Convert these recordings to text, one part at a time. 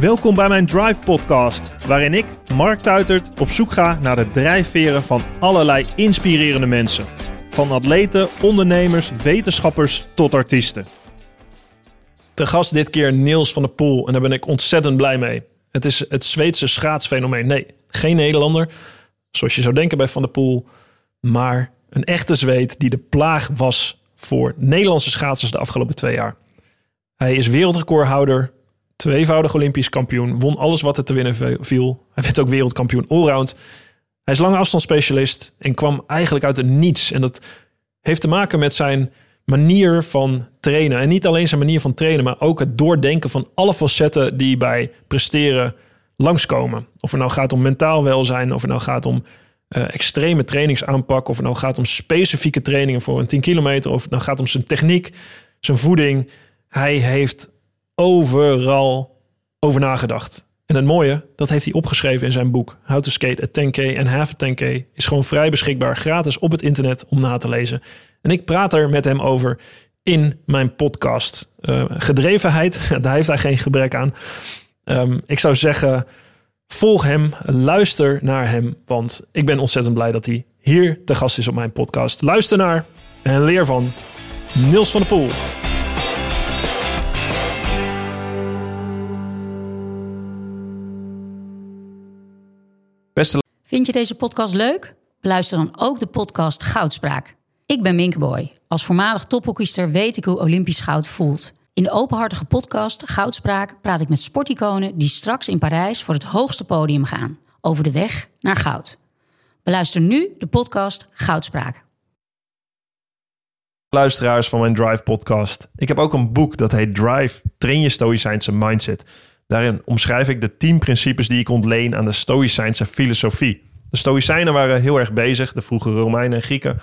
Welkom bij mijn Drive Podcast, waarin ik, Mark Tuitert, op zoek ga naar de drijfveren van allerlei inspirerende mensen. Van atleten, ondernemers, wetenschappers tot artiesten. Te gast dit keer Niels van der Poel en daar ben ik ontzettend blij mee. Het is het Zweedse schaatsfenomeen. Nee, geen Nederlander, zoals je zou denken bij Van der Poel, maar een echte Zweed die de plaag was voor Nederlandse schaatsers de afgelopen twee jaar. Hij is wereldrecordhouder, tweevoudig Olympisch kampioen, won alles wat er te winnen viel. Hij werd ook wereldkampioen allround. Hij is lange afstandsspecialist en kwam eigenlijk uit het niets. En dat heeft te maken met zijn manier van trainen. En niet alleen zijn manier van trainen, maar ook het doordenken van alle facetten die bij presteren langskomen. Of het nou gaat om mentaal welzijn, of het nou gaat om uh, extreme trainingsaanpak, of het nou gaat om specifieke trainingen voor een 10 kilometer, of het nou gaat om zijn techniek, zijn voeding. Hij heeft overal over nagedacht. En het mooie, dat heeft hij opgeschreven in zijn boek. How to Skate a 10K en Half a 10K is gewoon vrij beschikbaar, gratis op het internet om na te lezen. En ik praat er met hem over in mijn podcast. Uh, gedrevenheid, daar heeft hij geen gebrek aan. Um, ik zou zeggen, volg hem, luister naar hem, want ik ben ontzettend blij dat hij hier te gast is op mijn podcast. Luister naar en leer van Niels van der Poel. Beste... Vind je deze podcast leuk? Beluister dan ook de podcast Goudspraak. Ik ben Minkeboy. Als voormalig tophockeyster weet ik hoe Olympisch goud voelt. In de openhartige podcast Goudspraak praat ik met sporticonen die straks in Parijs voor het hoogste podium gaan. Over de weg naar goud. Beluister nu de podcast Goudspraak. Luisteraars van mijn Drive podcast. Ik heb ook een boek dat heet Drive, train je stoïcijnse mindset. Daarin omschrijf ik de tien principes die ik ontleen aan de stoïcijnse filosofie. De Stoïcijnen waren heel erg bezig, de vroege Romeinen en Grieken,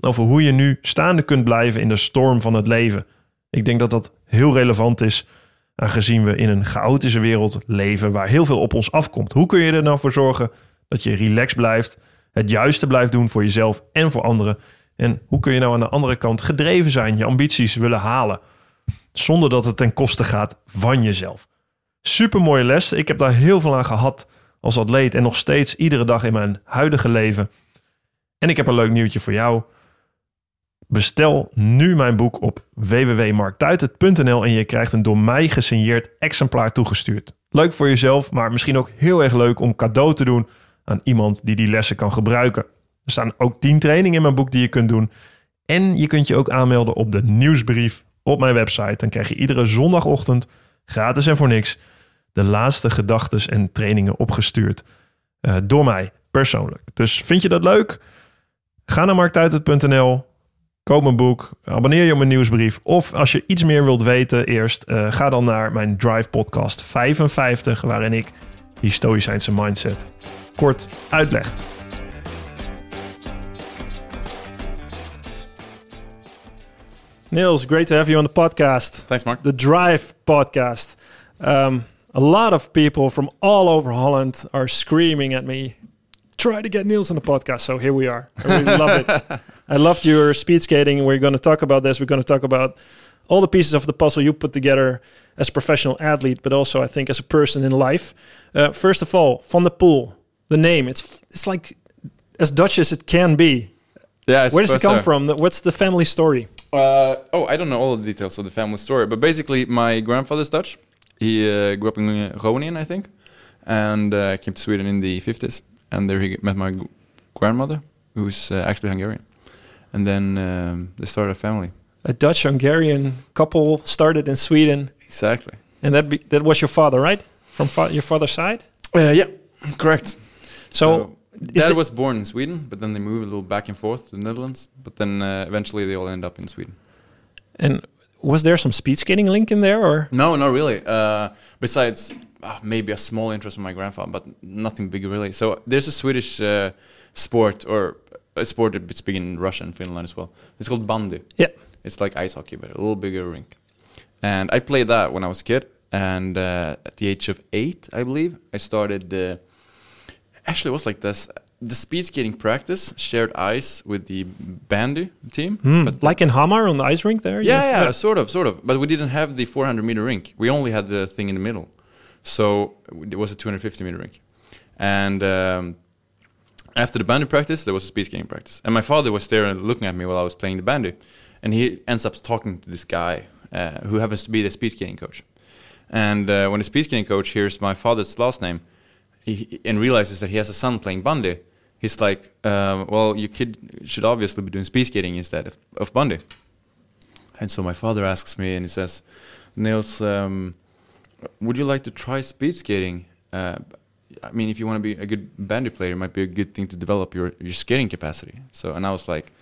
over hoe je nu staande kunt blijven in de storm van het leven. Ik denk dat dat heel relevant is, aangezien we in een chaotische wereld leven waar heel veel op ons afkomt. Hoe kun je er nou voor zorgen dat je relaxed blijft, het juiste blijft doen voor jezelf en voor anderen? En hoe kun je nou aan de andere kant gedreven zijn, je ambities willen halen, zonder dat het ten koste gaat van jezelf? Super mooie les. Ik heb daar heel veel aan gehad als atleet en nog steeds iedere dag in mijn huidige leven. En ik heb een leuk nieuwtje voor jou. Bestel nu mijn boek op www.marktuitert.nl en je krijgt een door mij gesigneerd exemplaar toegestuurd. Leuk voor jezelf, maar misschien ook heel erg leuk om cadeau te doen aan iemand die die lessen kan gebruiken. Er staan ook 10 trainingen in mijn boek die je kunt doen. En je kunt je ook aanmelden op de nieuwsbrief op mijn website. Dan krijg je iedere zondagochtend, gratis en voor niks, de laatste gedachten en trainingen opgestuurd uh, door mij persoonlijk. Dus vind je dat leuk? Ga naar marktuitert.nl, koop een boek, abonneer je op mijn nieuwsbrief. Of als je iets meer wilt weten eerst, uh, ga dan naar mijn Drive podcast 55, waarin ik die stoïcijnse mindset kort uitleg. Niels, great to have you on the podcast. Thanks, Mark. The Drive podcast. Um, a lot of people from all over Holland are screaming at me, try to get Nils on the podcast. So here we are. I really love it. I loved your speed skating. We're going to talk about this. We're going to talk about all the pieces of the puzzle you put together as a professional athlete, but also I think as a person in life. Uh, first of all, Van der Poel, the name. It's it's like as Dutch as it can be. Yeah. Where does it come so. from? What's the family story? Uh, oh, I don't know all the details of the family story, but basically, my grandfather's Dutch. He uh, grew up in Groningen, I think, and uh, came to Sweden in the 50s. And there he met my grandmother, who's uh, actually Hungarian. And then um, they started a family. A Dutch Hungarian couple started in Sweden. Exactly. And that be, that was your father, right? From fa your father's side? Uh, yeah, correct. So, so dad was born in Sweden, but then they moved a little back and forth to the Netherlands. But then uh, eventually they all end up in Sweden. And was there some speed skating link in there or? No not really. Uh, besides uh, maybe a small interest in my grandfather but nothing big really. So there's a swedish uh, sport or a sport that's big in russia and finland as well. It's called bandy. Yeah. It's like ice hockey but a little bigger rink. And i played that when i was a kid and uh, at the age of eight i believe i started uh, actually it was like this the speed skating practice shared ice with the bandy team. Mm, but like in Hamar on the ice rink there? Yeah, yeah, yeah, sort of, sort of. But we didn't have the 400 meter rink. We only had the thing in the middle. So it was a 250 meter rink, and um, after the bandy practice, there was a speed skating practice, and my father was there and looking at me while I was playing the bandy, and he ends up talking to this guy uh, who happens to be the speed skating coach, and uh, when the speed skating coach hears my father's last name, he, and realizes that he has a son playing bandy, he's like, um, "Well, your kid should obviously be doing speed skating instead of, of bandy." And so my father asks me, and he says, "Nils, um, would you like to try speed skating? Uh, I mean, if you want to be a good bandy player, it might be a good thing to develop your, your skating capacity. So, and I was like,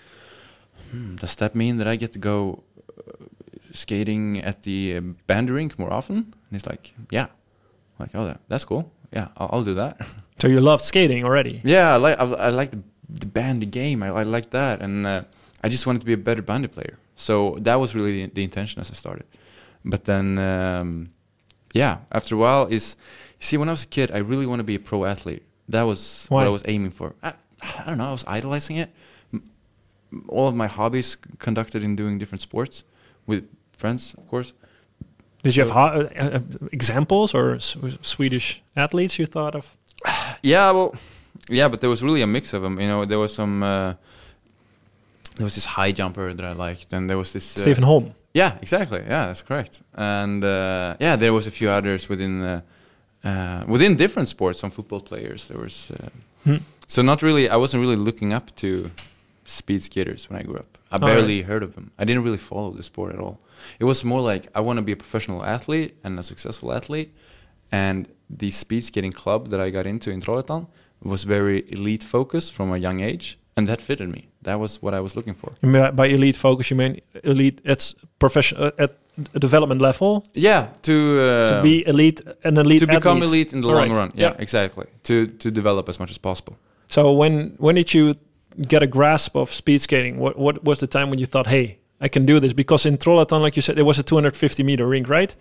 hmm, does that mean that I get to go uh, skating at the uh, bandy rink more often? And he's like, yeah. I'm like, oh, that, that's cool. Yeah, I'll, I'll do that. So you loved skating already? yeah, I like I, I like the, the bandy game. I, I like that, and uh, I just wanted to be a better bandy player. So that was really the, the intention as I started. But then, um, yeah, after a while, is you see when I was a kid, I really want to be a pro athlete. That was Why? what I was aiming for. I, I don't know. I was idolizing it. All of my hobbies conducted in doing different sports with friends, of course. Did you have So- uh, uh, examples or s- Swedish athletes you thought of? Yeah, well, yeah, but there was really a mix of them. You know, there was some. Uh, there was this high jumper that I liked, and there was this uh, Stefan Holm. Yeah, exactly. Yeah, that's correct. And uh, yeah, there was a few others within uh, uh, within different sports. Some football players. There was uh, Hmm. so not really. I wasn't really looking up to speed skaters when I grew up. I right. barely heard of them. I didn't really follow the sport at all. It was more like I want to be a professional athlete and a successful athlete. And the speed skating club that I got into in Trollhättan was very elite focused from a young age, and that fitted me. That was what I was looking for. Mean By elite focus, you mean elite at profession uh, at a development level Yeah, to uh, to be elite, an elite to become elite in the All long run. Yeah, exactly. To to develop as much as possible. So when when did you get a grasp of speed skating? What what was the time when you thought, hey, I can do this? Because in Trollhättan, like you said, it was a 250 meter rink, right?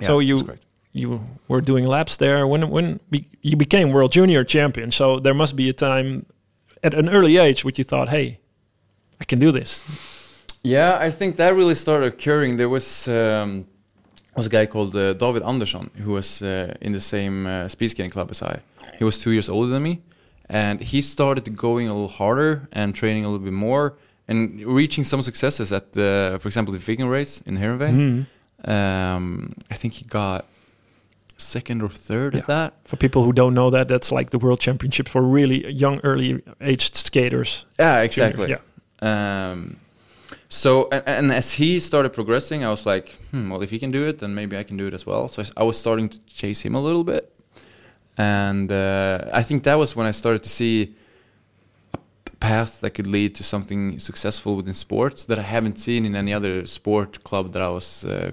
so Yeah, you that's correct. You were doing laps there when when be, you became world junior champion. So there must be a time at an early age which you thought, hey, I can do this. Yeah, I think that really started occurring. There was um, was a guy called uh, David Andersson who was uh, in the same uh, speed skating club as I. He was two years older than me, and he started going a little harder and training a little bit more and reaching some successes at, the, for example, the Viking race in Heerenveen. Mhm. Um, I think he got second or third Yeah. at that. For people who don't know that, that's like the world championship for really young, early aged skaters. Yeah, exactly. Yeah. Um, so and, and as he started progressing, I was like, hmm, well, if he can do it, then maybe I can do it as well. So I was starting to chase him a little bit, and uh, I think that was when I started to see a path that could lead to something successful within sports that I haven't seen in any other sport club that I was uh,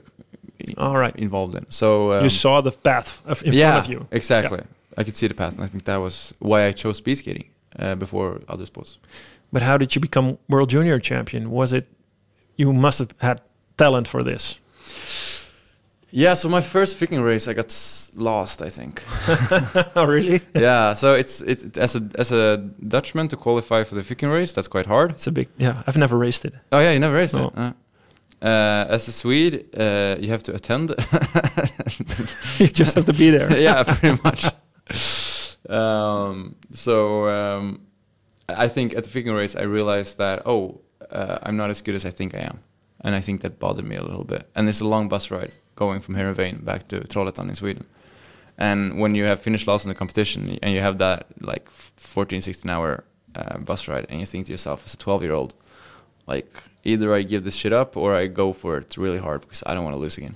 All right. involved in. So um, you saw the path of, in yeah, front of you. exactly. I could see the path, and I think that was why I chose speed skating uh, before other sports. But how did you become world junior champion? Was it you must have had talent for this? Yeah, so my first Viking race, I got s- lost. I think. oh, really? yeah, so it's it's it- as a as a Dutchman to qualify for the Viking race, that's quite hard. It's a big. Yeah, I've never raced it. Oh yeah, you never raced No. it. Uh, uh, as a Swede, uh, you have to attend. you just have to be there. yeah, pretty much. um, so um, I think at the Viking race, I realized that oh, uh, I'm not as good as I think I am, and I think that bothered me a little bit. And it's a long bus ride going from Heerenveen back to Trollhättan in Sweden. And when you have finished last in the competition and you have that like 14, 16 hour uh, bus ride, and you think to yourself as a 12 year old, like either I give this shit up or I go for it really hard because I don't want to lose again.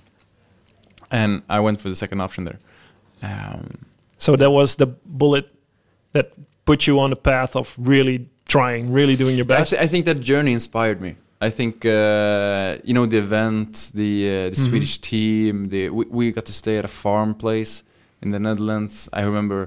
And I went for the second option there. Um, So that was the bullet that put you on the path of really trying, really doing your I, best. th- I think that journey inspired me. I think uh, you know the event, the uh, the Mhm. Swedish team. The we, we got to stay at a farm place in the Netherlands. I remember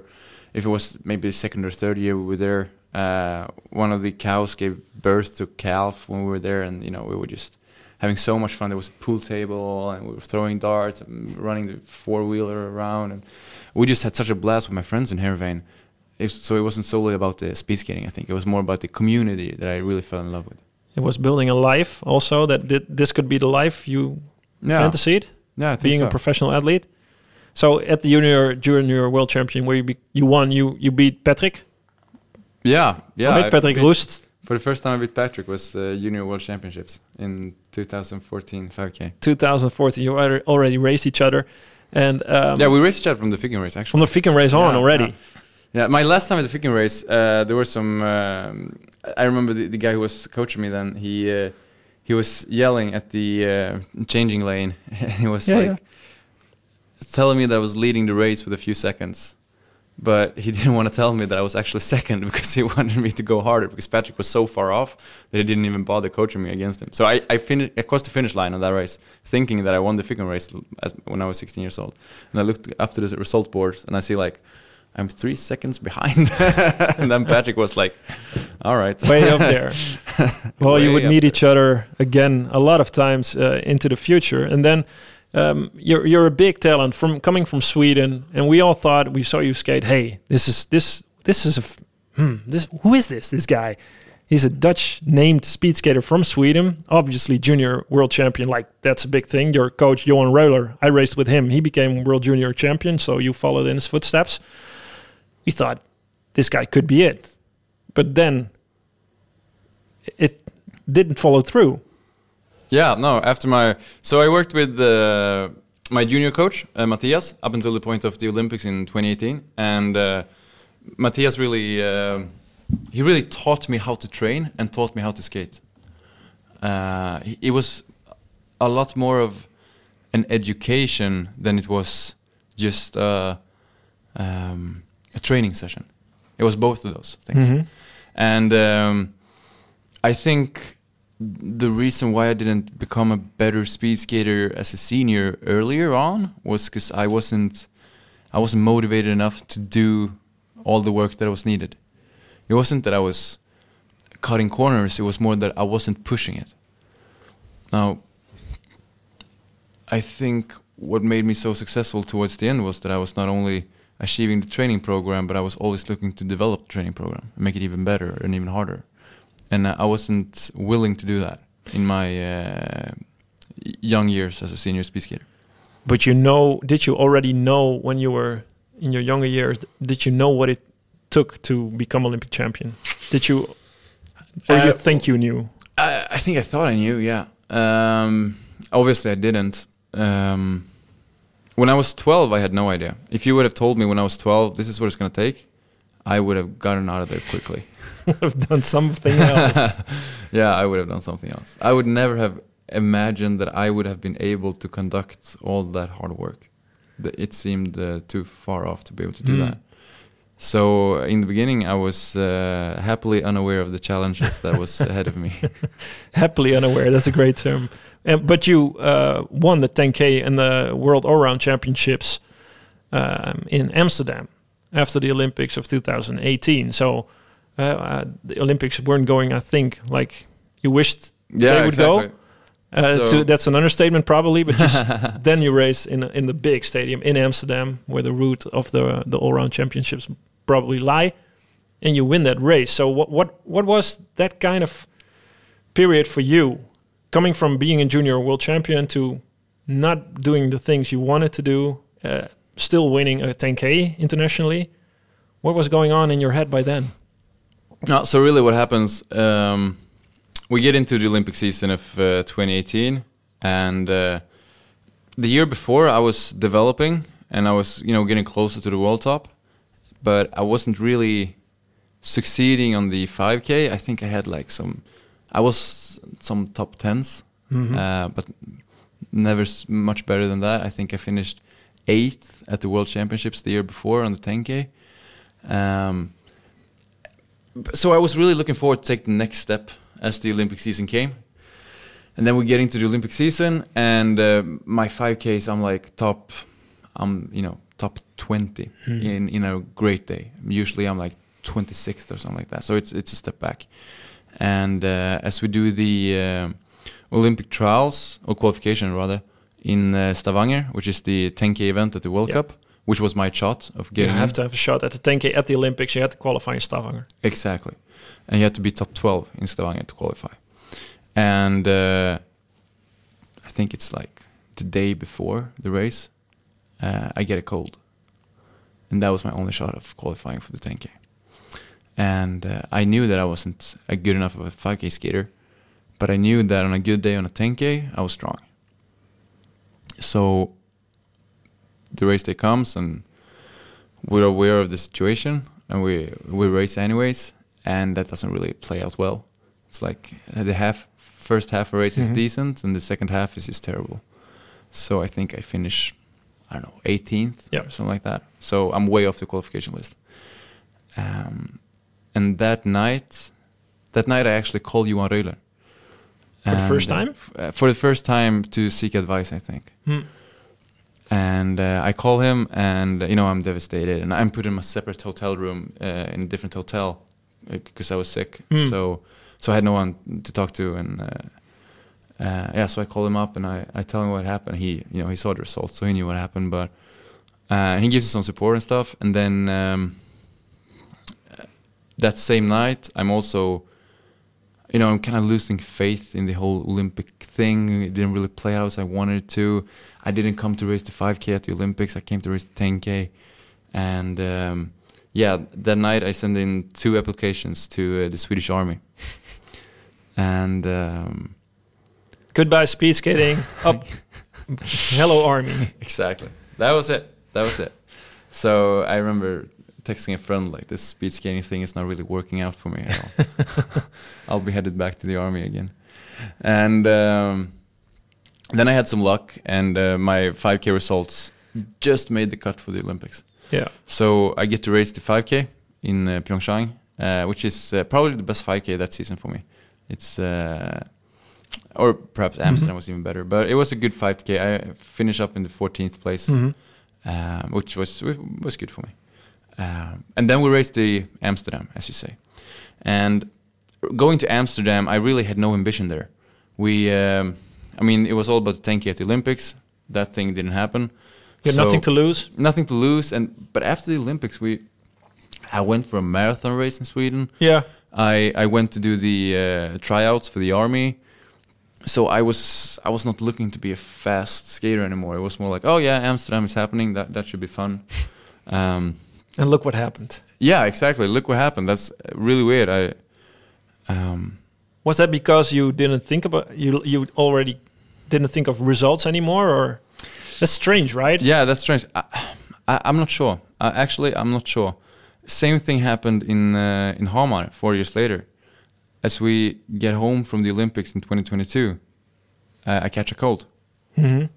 if it was maybe the second or third year we were there. Uh, one of the cows gave birth to calf when we were there, and you know we were just having so much fun. There was a pool table, and we were throwing darts and running the four wheeler around, and we just had such a blast with my friends in. It, so it wasn't solely about the speed skating. I think it was more about the community that I really fell in love with. it was building a life also that this could be the life you Yeah, fancied, yeah, I think being so. a professional athlete. So at the junior junior world champion where you be, you won, you you beat Patrick, Yeah, yeah. I Patrick Roest, For the first time I beat Patrick was uh, Junior World Championships in 2014 5K. 2014. You alre- already raced each other, and um, yeah, we raced each other from the Viking race actually. from the Viking race on Yeah, already. Yeah. Yeah, my last time at the Viking race, uh, there were some. Um, I remember the, the guy who was coaching me then. He uh, he was yelling at the uh, changing lane. he was Yeah, like yeah. telling me that I was leading the race with a few seconds, but he didn't want to tell me that I was actually second because he wanted me to go harder because Patrick was so far off that he didn't even bother coaching me against him. So I I, finished, I crossed the finish line on that race, thinking that I won the Viking race as, when I was 16 years old. And I looked up to the result board and I see like I'm three seconds behind. and then Patrick was like, "All right, way up there. well, you would meet there. each other again a lot of times uh, into the future, and then um, you're you're a big talent from coming from Sweden, and we all thought we saw you skate. Hey, this is this this is a hmm, this who is this this guy? He's a Dutch named speed skater from Sweden, obviously junior world champion. Like that's a big thing. Your coach Johan Röjler, I raced with him. He became world junior champion, so you followed in his footsteps. We thought this guy could be it, but then it didn't follow through. Yeah, no. After my so I worked with uh, my junior coach uh, Matthias up until the point of the Olympics in 2018, and uh, Matthias really uh, he really taught me how to train and taught me how to skate. Uh, it was a lot more of an education than it was just uh, um, a training session. It was both of those things. Mhm. And um, I think the reason why I didn't become a better speed skater as a senior earlier on was because I wasn't I wasn't motivated enough to do all the work that was needed. It wasn't that I was cutting corners; it was more that I wasn't pushing it. Now, I think what made me so successful towards the end was that I was not only achieving the training program, but I was always looking to develop the training program, and make it even better and even harder. And I wasn't willing to do that in my uh, young years as a senior speed skater. But you know, did you already know when you were in your younger years? Did you know what it took to become Olympic champion? Did you, or you Uh, think you knew? I, I think I thought I knew, yeah. Um, obviously, I didn't. Um, when I was 12, I had no idea. If you would have told me when I was 12, this is what it's going to take, I would have gotten out of there quickly. have done something else. yeah, I would have done something else. I would never have imagined that I would have been able to conduct all that hard work. It seemed uh, too far off to be able to do Mm. that. So in the beginning, I was uh, happily unaware of the challenges that was ahead of me. Happily unaware. That's a great term. And, but you uh, won the 10K and the World All-Round Championships um, in Amsterdam after the Olympics of 2018. So uh, uh, the Olympics weren't going, I think, like you wished Yeah, they would go. Uh, So- to, that's an understatement, probably. But just then you race in in the big stadium in Amsterdam, where the route of the the all round championships probably lie, and you win that race. So what what what was that kind of period for you, coming from being a junior world champion to not doing the things you wanted to do, uh, still winning a 10k internationally? What was going on in your head by then? No, so really, what happens? Um, we get into the Olympic season of uh, 2018, and uh, the year before, I was developing and I was, you know, getting closer to the world top, but I wasn't really succeeding on the 5K. I think I had like some, I was some top tens, uh, but never s- much better than that. I think I finished eighth at the World Championships the year before on the 10K. Um, so I was really looking forward to take the next step as the Olympic season came. And then we get into the Olympic season, and uh, my 5Ks, I'm like top, I'm you know top 20 in in a great day. Usually I'm like 26th or something like that. So it's it's a step back. And uh, as we do the uh, Olympic trials or qualification rather in uh, Stavanger, which is the 10k event at the World Yeah. Cup, which was my shot of getting. You have in. to have a shot at the 10k at the Olympics. You had to qualify in Stavanger. Exactly. And you had to be top 12 in Stavanger to qualify. And uh, I think it's like the day before the race. uh, I get a cold, and that was my only shot of qualifying for the 10k. And uh, I knew that I wasn't a good enough of a 5k skater, but I knew that on a good day on a 10k I was strong. So the race day comes and we're aware of the situation and we we race anyways and that doesn't really play out well. It's like uh, the half first half of race is Mhm. decent and the second half is just terrible. So I think I finish I don't know 18th Yeah. or something like that. So I'm way off the qualification list. Um, and that night, that night I actually called Johan Röjler. For the first uh, time? f- uh, for the first time to seek advice, I think Hmm. And uh, I call him, and uh, you know I'm devastated, and I'm put in a separate hotel room uh, in a different hotel because I was sick. Mm. So so I had no one to talk to, and uh, uh, yeah, so I call him up and I, I tell him what happened. He you know he saw the results, so he knew what happened, but uh, he gives me some support and stuff, and then um, uh, that same night I'm also. You know, I'm kind of losing faith in the whole Olympic thing. It didn't really play out as I wanted it to. I didn't come to race the 5K at the Olympics. I came to race the 10K, and um, yeah, that night I sent in two applications to uh, the Swedish Army, and um, Goodbye speed skating. Up. Hello army. exactly that was it. That was it. So I remember texting a friend like, "This speed skating thing is not really working out for me at all. I'll be headed back to the army again." And um, then I had some luck, and uh, my 5K results just made the cut for the Olympics. Yeah. So I get to race the 5K in uh, Pyeongchang, uh, which is uh, probably the best 5K that season for me. It's uh, or perhaps Amsterdam was even better, but it was a good 5K. I finished up in the 14th place, Mhm. um, which was was good for me. Um, and then we raced the Amsterdam, as you say. And going to Amsterdam, I really had no ambition there. We, um, I mean, it was all about the 10K at the Olympics. That thing didn't happen. You had So- nothing to lose. nothing to lose. And but after the Olympics, we, I went for a marathon race in Sweden. Yeah. I I went to do the uh, tryouts for the army. So I was I was not looking to be a fast skater anymore. It was more like, oh yeah, Amsterdam is happening. That that should be fun. Um, And look what happened. yeah, exactly. Look what happened. That's really weird. I um, Was that because you didn't think about you you already didn't think of results anymore or that's strange, right? Yeah, that's strange. I, I, I'm not sure. Uh, actually, I'm not sure. Same thing happened in uh, in Hamar four years later. As we get home from the Olympics in 2022, uh, I catch a cold, Mhm.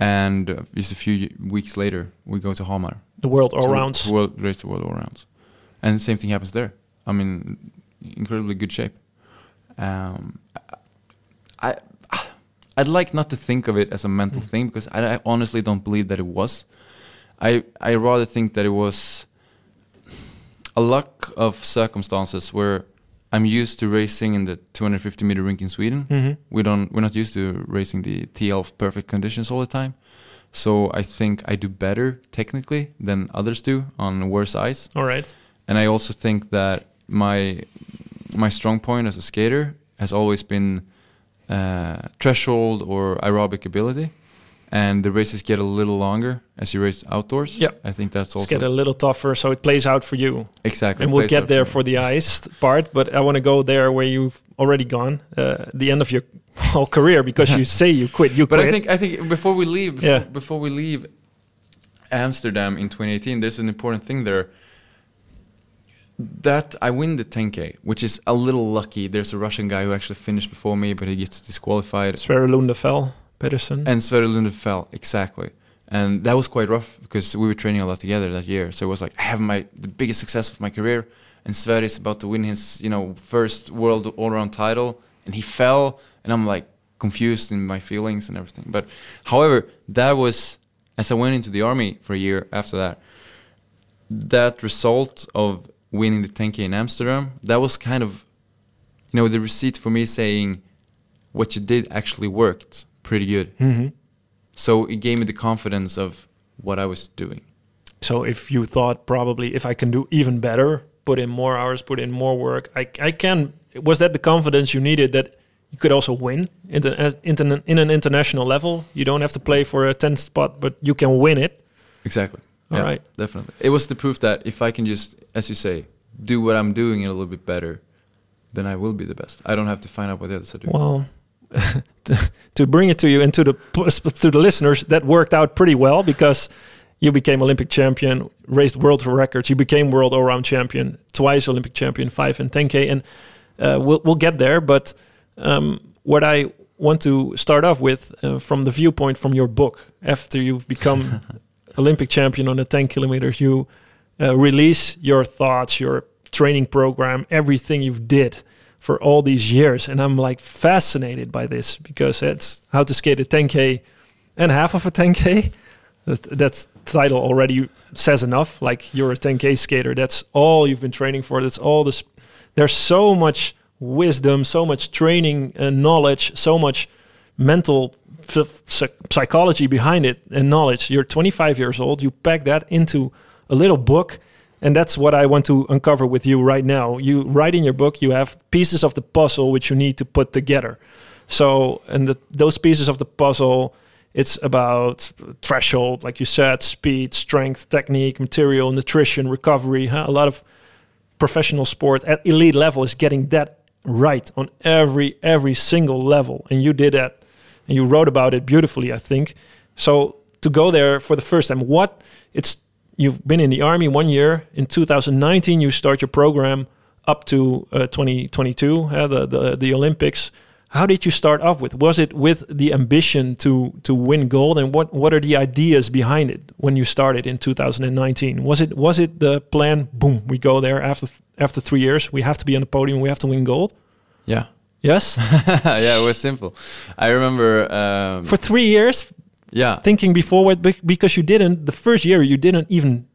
and uh, just a few weeks later, we go to Hamar. The world all rounds. world, race the world all rounds, and the same thing happens there. I'm in incredibly good shape. Um, I, I'd like not to think of it as a mental Mm. thing because I, I honestly don't believe that it was. I I rather think that it was a luck of circumstances where I'm used to racing in the 250 meter rink in Sweden. Mhm. We don't we're not used to racing the TL perfect conditions all the time. So I think I do better technically than others do on worse ice. All right. And I also think that my my strong point as a skater has always been uh, threshold or aerobic ability, and the races get a little longer as you race outdoors. Yeah. I think that's also get a little tougher so it plays out for you. exactly. and we'll get there me. for the ice part, but I want to go there where you've already gone, uh, the end of your whole career, because you say you quit. You But quit. I think I think before we leave, before, Yeah. before we leave Amsterdam in 2018, there's an important thing there. That I win the 10k, which is a little lucky. There's a Russian guy who actually finished before me, but he gets disqualified. Sverre Lundefell, Pedersen. And Sverre Lunde fell exactly, and that was quite rough because we were training a lot together that year. So it was like I have my the biggest success of my career, and Sverre is about to win his you know first world all round title, and he fell, and I'm like confused in my feelings and everything. But however, that was as I went into the army for a year after that. That result of winning the 10k in Amsterdam, that was kind of, you know, the receipt for me saying, what you did actually worked pretty good. Mhm. So it gave me the confidence of what I was doing. So if you thought probably if I can do even better, put in more hours, put in more work, I, I can. Was that the confidence you needed that you could also win interna- in an international level? You don't have to play for a 10th spot, but you can win it. Exactly. All yeah, right. Definitely. It was the proof that if I can just, as you say, do what I'm doing a little bit better, then I will be the best. I don't have to find out what the others are doing. Well, to, to bring it to you and to the to the listeners, that worked out pretty well because you became Olympic champion, raised world records. You became world all-round champion, twice Olympic champion, five and 10k, and uh, we'll we'll get there. But um, what I want to start off with, uh, from the viewpoint from your book, after you've become Olympic champion on the 10 kilometers, you uh, release your thoughts, your training program, everything you've did for all these years, and I'm like fascinated by this because it's how to skate a 10k and half of a 10k. That that's title already says enough. Like you're a 10k skater. That's all you've been training for. That's all this. There's so much wisdom, so much training and knowledge, so much mental psychology behind it and knowledge. You're 25 years old. You pack that into a little book. And that's what I want to uncover with you right now. You write in your book, you have pieces of the puzzle which you need to put together. So, and the, those pieces of the puzzle, it's about threshold, like you said, speed, strength, technique, material, nutrition, recovery. Huh? A lot of professional sport at elite level is getting that right on every every single level, and you did that, and you wrote about it beautifully, I think. So to go there for the first time, what it's you've been in the army one year. In 2019, you start your program up to uh, 2022, uh, the, the the Olympics. How did you start off with? Was it with the ambition to to win gold, and what what are the ideas behind it when you started in 2019? Was it was it the plan? Boom, we go there after after three years. We have to be on the podium. We have to win gold. Yeah. Yes. yeah, it was simple. I remember um, for three years. Yeah. Thinking before what because you didn't the first year you didn't even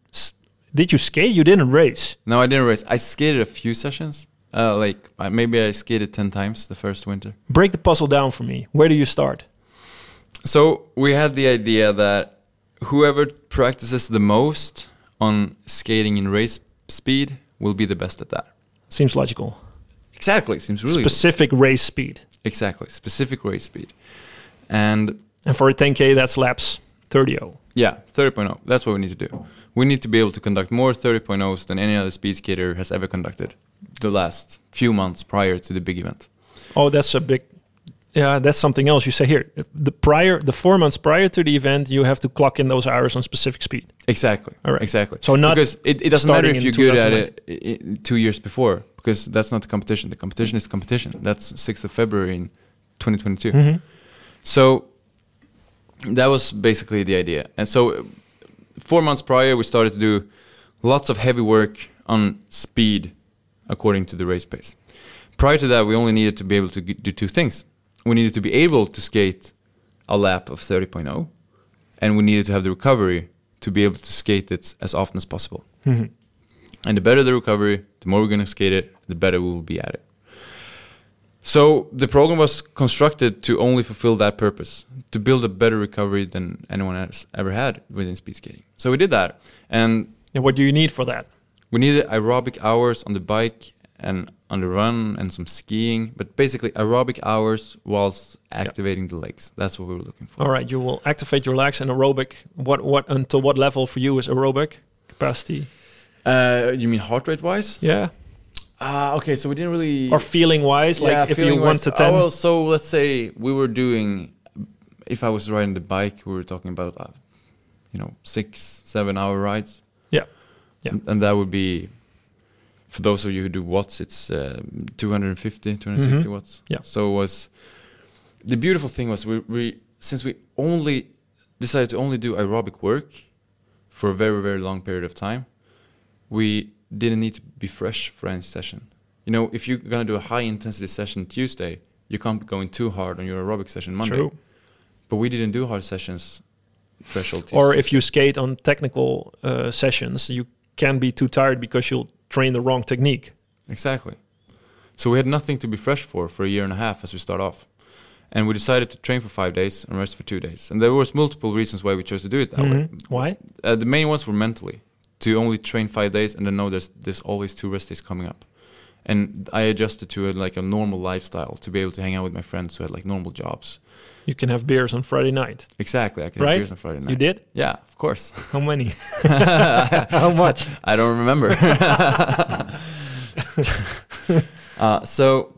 did you skate? You didn't race. No, I didn't race. I skated a few sessions. Uh, like maybe I skated ten times the first winter. Break the puzzle down for me. Where do you start? So we had the idea that whoever practices the most on skating in race speed will be the best at that. Seems logical. Exactly. Seems really specific race speed. Exactly. Specific race speed. And and for a 10k that's laps 30 Yeah, 30.0. That's what we need to do. We need to be able to conduct more 30.0s than any other speed skater has ever conducted the last few months prior to the big event. Oh, that's a big yeah, that's something else. You say here, the prior, the four months prior to the event, you have to clock in those hours on specific speed. Exactly. All right. Exactly. So not because it, it doesn't matter if you're good at it two years before, because that's not the competition. The competition is the competition. That's 6th of February in 2022. Mm-hmm. So that was basically the idea. And so four months prior, we started to do lots of heavy work on speed according to the race pace. Prior to that, we only needed to be able to do two things we needed to be able to skate a lap of 30.0 and we needed to have the recovery to be able to skate it as often as possible. Mm-hmm. And the better the recovery, the more we're going to skate it, the better we will be at it. So the program was constructed to only fulfill that purpose, to build a better recovery than anyone else ever had within speed skating. So we did that. And, and what do you need for that? We needed aerobic hours on the bike and on the run and some skiing, but basically aerobic hours whilst activating the legs. That's what we were looking for. All right, you will activate your legs and aerobic. What what until what level for you is aerobic capacity? Uh, you mean heart rate wise? Yeah. Ah, uh, okay. So we didn't really or feeling wise, like yeah, if you want to ten. Oh, well, so let's say we were doing. If I was riding the bike, we were talking about, uh, you know, six, seven hour rides. Yeah. Yeah. And, and that would be for those of you who do watts, it's uh, 250, 260 mm-hmm. watts. Yeah. So it was the beautiful thing was we, we since we only decided to only do aerobic work for a very very long period of time, we didn't need to be fresh for any session. You know, if you're gonna do a high intensity session Tuesday, you can't be going too hard on your aerobic session Monday. True. But we didn't do hard sessions threshold. Tuesday. Or if you skate on technical uh, sessions, you can be too tired because you'll train the wrong technique. Exactly. So we had nothing to be fresh for for a year and a half as we start off. And we decided to train for five days and rest for two days. And there was multiple reasons why we chose to do it that mm-hmm. way. Why? Uh, the main ones were mentally to only train five days and then know there's there's always two rest days coming up. and I adjusted to a, like a normal lifestyle to be able to hang out with my friends who had like normal jobs. You can have beers on Friday night. Exactly, I could have beers on Friday night. You did? Yeah, of course. How many? How much? I don't remember. uh, so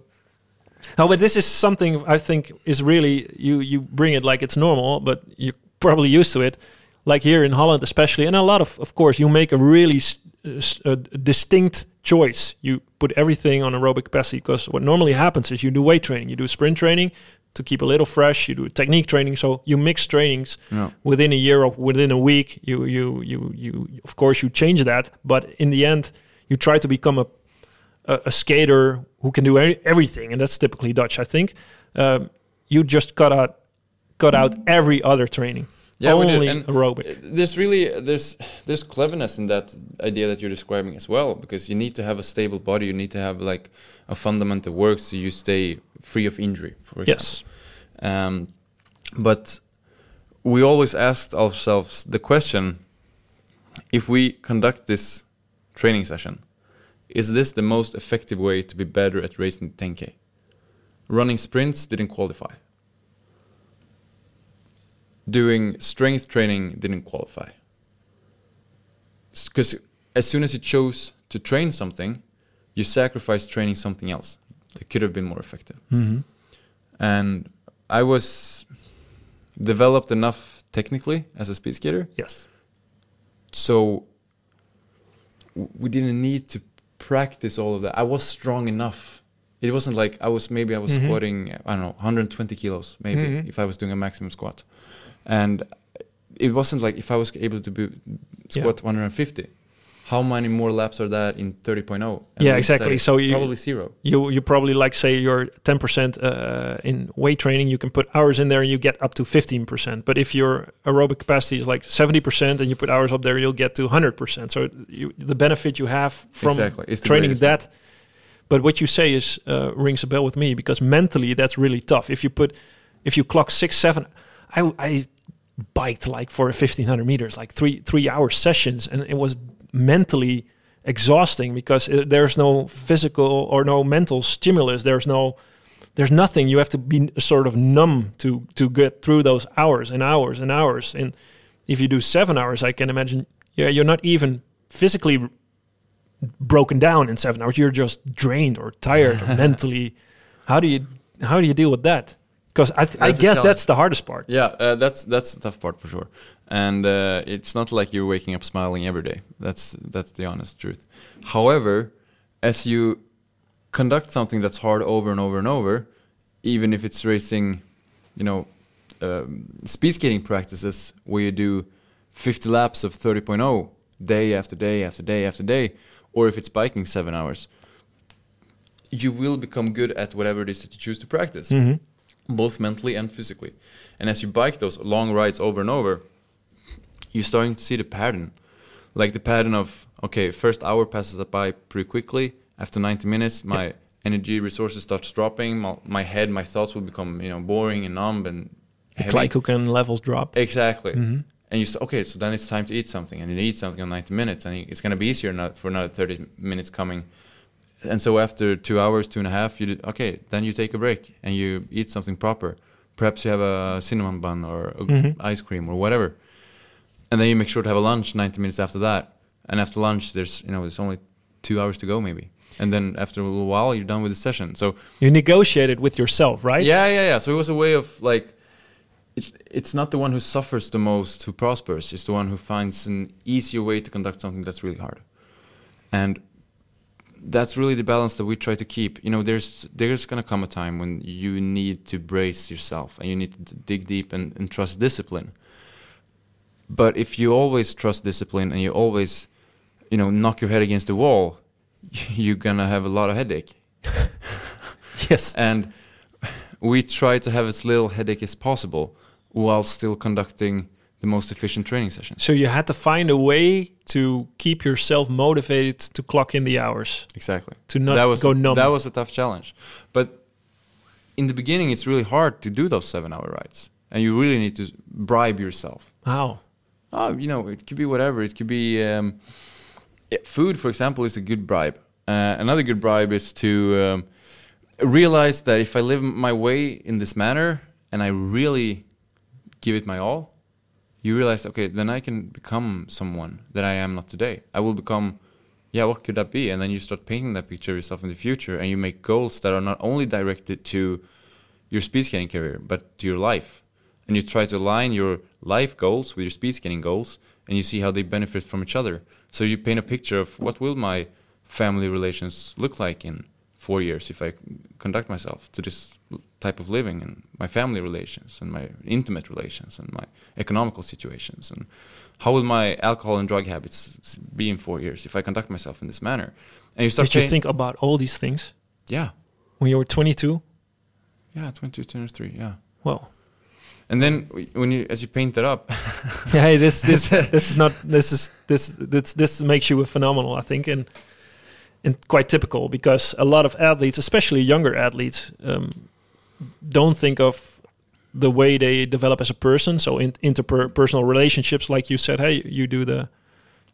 No, but this is something I think is really you you bring it like it's normal, but you're probably used to it. Like here in Holland, especially, and a lot of, of course, you make a really s- s- a distinct choice. You put everything on aerobic capacity because what normally happens is you do weight training, you do sprint training to keep a little fresh, you do technique training. So you mix trainings no. within a year or within a week. You you you you of course you change that, but in the end, you try to become a a, a skater who can do any, everything, and that's typically Dutch, I think. Um, you just cut out cut out every other training. Yeah, only aerobic. There's really there's there's cleverness in that idea that you're describing as well, because you need to have a stable body. You need to have like a fundament that works, so you stay free of injury. For example. yes. Um, but we always asked ourselves the question: If we conduct this training session, is this the most effective way to be better at racing 10k? Running sprints didn't qualify. Doing strength training didn't qualify. Because as soon as you chose to train something, you sacrificed training something else that could have been more effective hmm and I was developed enough technically as a speed skater, Yes. so we didn't need to practice all of that. I was strong enough. It wasn't like I was maybe I was Mhm. squatting I don't know 120 kilos maybe Mhm. if I was doing a maximum squat, and it wasn't like if I was able to be, squat 150. How many more laps are that in 30.0? Yeah, exactly. So you- probably zero. You you probably like say you're 10% uh, in weight training, you can put hours in there and you get up to 15%. But if your aerobic capacity is like 70% and you put hours up there, you'll get to 100%. So you, the benefit you have from exactly. Training that. But what you say is uh, rings a bell with me because mentally that's really tough. If you put, if you clock six, seven, I, I biked like for 1500 meters, like three three hour sessions, and it was mentally exhausting because it, there's no physical or no mental stimulus. There's no, there's nothing. You have to be sort of numb to to get through those hours and hours and hours. And if you do seven hours, I can imagine, yeah, you're not even physically broken down in seven hours. You're just drained or tired or mentally. How do you how do you deal with that? Because I, th- I guess that's the hardest part. Yeah, uh, that's that's the tough part for sure. And uh, it's not like you're waking up smiling every day. That's that's the honest truth. However, as you conduct something that's hard over and over and over, even if it's racing, you know, um, speed skating practices where you do 50 laps of 30.0 day after day after day after day, or if it's biking seven hours, you will become good at whatever it is that you choose to practice Mhm. Both mentally and physically. And as you bike those long rides over and over, you're starting to see the pattern. Like the pattern of, okay, first hour passes by pretty quickly. After 90 minutes, my energy resources starts dropping. My, my head, my thoughts will become, you know, boring and numb and glycogen levels drop. Exactly. Mhm. And you say, okay, so then it's time to eat something, and you eat something in 90 minutes, and it's going to be easier not for another 30 minutes coming. And so after two hours, two and a half, you do, okay, then you take a break and you eat something proper. Perhaps you have a cinnamon bun or a Mhm. ice cream or whatever, and then you make sure to have a lunch 90 minutes after that. And after lunch, there's you know there's only two hours to go maybe, and then after a little while, you're done with the session. So You negotiate it with yourself, right? yeah, yeah, yeah. So it was a way of like, it's it's not the one who suffers the most who prospers. It's the one who finds an easier way to conduct something that's really hard, and that's really the balance that we try to keep. You know, there's there's gonna come a time when you need to brace yourself and you need to dig deep and, and trust discipline. But if you always trust discipline and you always, you know, knock your head against the wall, you're gonna have a lot of headache Yes. and we try to have as little headache as possible while still conducting the most efficient training session. So you had to find a way to keep yourself motivated to clock in the hours, Exactly. to not that was go numb. that was a tough challenge, but in the beginning, it's really hard to do those seven-hour rides, and you really need to bribe yourself. How? Oh, you know, it could be whatever. It could be um, yeah, food, for example, is a good bribe. Uh, another good bribe is to um, realize that if I live my way in this manner and I really give it my all, you realize, okay, then I can become someone that I am not today. I will become, yeah, what could that be? And then you start painting that picture of yourself in the future and you make goals that are not only directed to your speed skating career, but to your life. And you try to align your life goals with your speed skating goals and you see how they benefit from each other. So you paint a picture of what will my family relations look like in four years if I conduct myself to this type of living and my family relations and my intimate relations and my economical situations and how will my alcohol and drug habits be in four years if I conduct myself in this manner? And you start Did you think about all these things yeah, when you were 22? yeah, 22, 23, yeah. Well, And then when you, as you paint that up, yeah, hey, this this this is not this is this this this makes you a phenomenal, I think, and and quite typical because a lot of athletes, especially younger athletes, um, don't think of the way they develop as a person. So in, interpersonal relationships, like you said, hey, you do the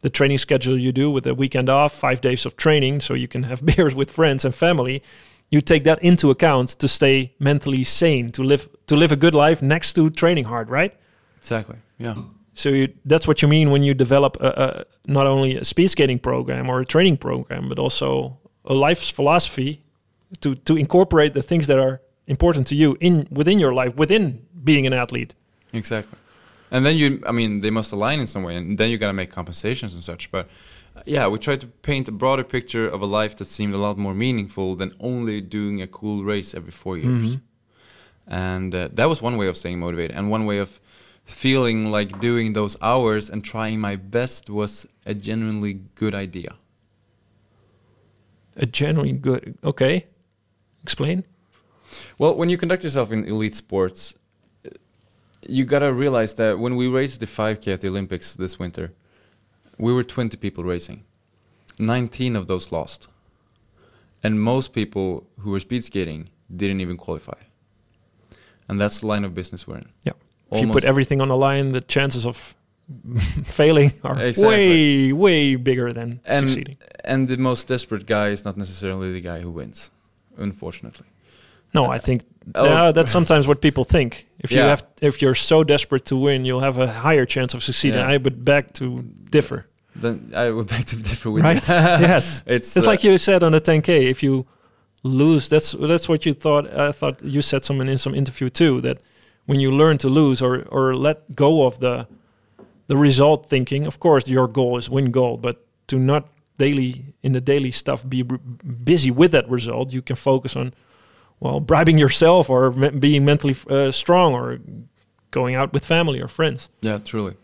the training schedule you do with a weekend off, five days of training, so you can have beers with friends and family. You take that into account to stay mentally sane, to live to live a good life next to training hard, right? exactly, yeah, So you, that's what you mean when you develop a, a, not only a speed skating program or a training program, but also a life's philosophy to to incorporate the things that are important to you in within your life, within being an athlete. exactly. And then you, I mean, they must align in some way, and then you gotta make compensations and such. But uh, yeah, we tried to paint a broader picture of a life that seemed a lot more meaningful than only doing a cool race every four years. And uh, that was one way of staying motivated, and one way of feeling like doing those hours and trying my best was a genuinely good idea. A genuinely good. Okay, explain. Well, when you conduct yourself in elite sports, uh, you gotta realize that when we raced the 5K at the Olympics this winter, we were 20 people racing. 19 of those lost. And most people who were speed skating didn't even qualify. And that's the line of business we're in. Yeah. If you put everything on the line, the chances of failing are Exactly. way way bigger than And, succeeding. and the most desperate guy is not necessarily the guy who wins, unfortunately. No, I think Oh. yeah, that's sometimes what people think. If you have, if you're so desperate to win, you'll have a higher chance of succeeding. Yeah. I would beg to differ. Then I would beg to differ with Right? you. yes, It's, it's uh, like you said on the 10k. If you lose, that's that's what you thought. I thought you said something in some interview too that when you learn to lose or or let go of the the result thinking, of course your goal is win gold, but to not daily in the daily stuff be busy with that result, you can focus on well bribing yourself or me- being mentally uh, strong or going out with family or friends. Yeah, truly,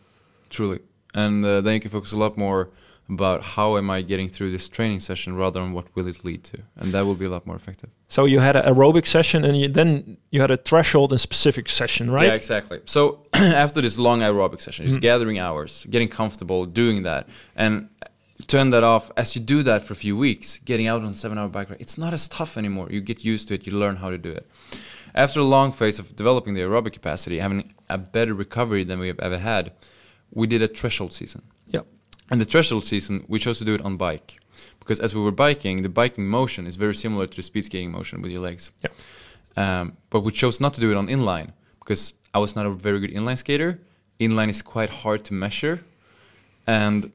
truly. And uh, then you can focus a lot more about how am I getting through this training session rather than what will it lead to, and that will be a lot more effective. So you had an aerobic session and you, then you had a threshold and specific session, right? Yeah, exactly. So after this long aerobic session, it's mm. gathering hours, getting comfortable doing that, and turn that off. As you do that for a few weeks, getting out on a seven-hour bike ride, it's not as tough anymore. You get used to it. You learn how to do it. After a long phase of developing the aerobic capacity, having a better recovery than we have ever had, we did a threshold season. Yeah. And the threshold season, we chose to do it on bike. Because as we were biking, the biking motion is very similar to the speed skating motion with your legs. Yeah. Um, but we chose not to do it on inline because I was not a very good inline skater. Inline is quite hard to measure. And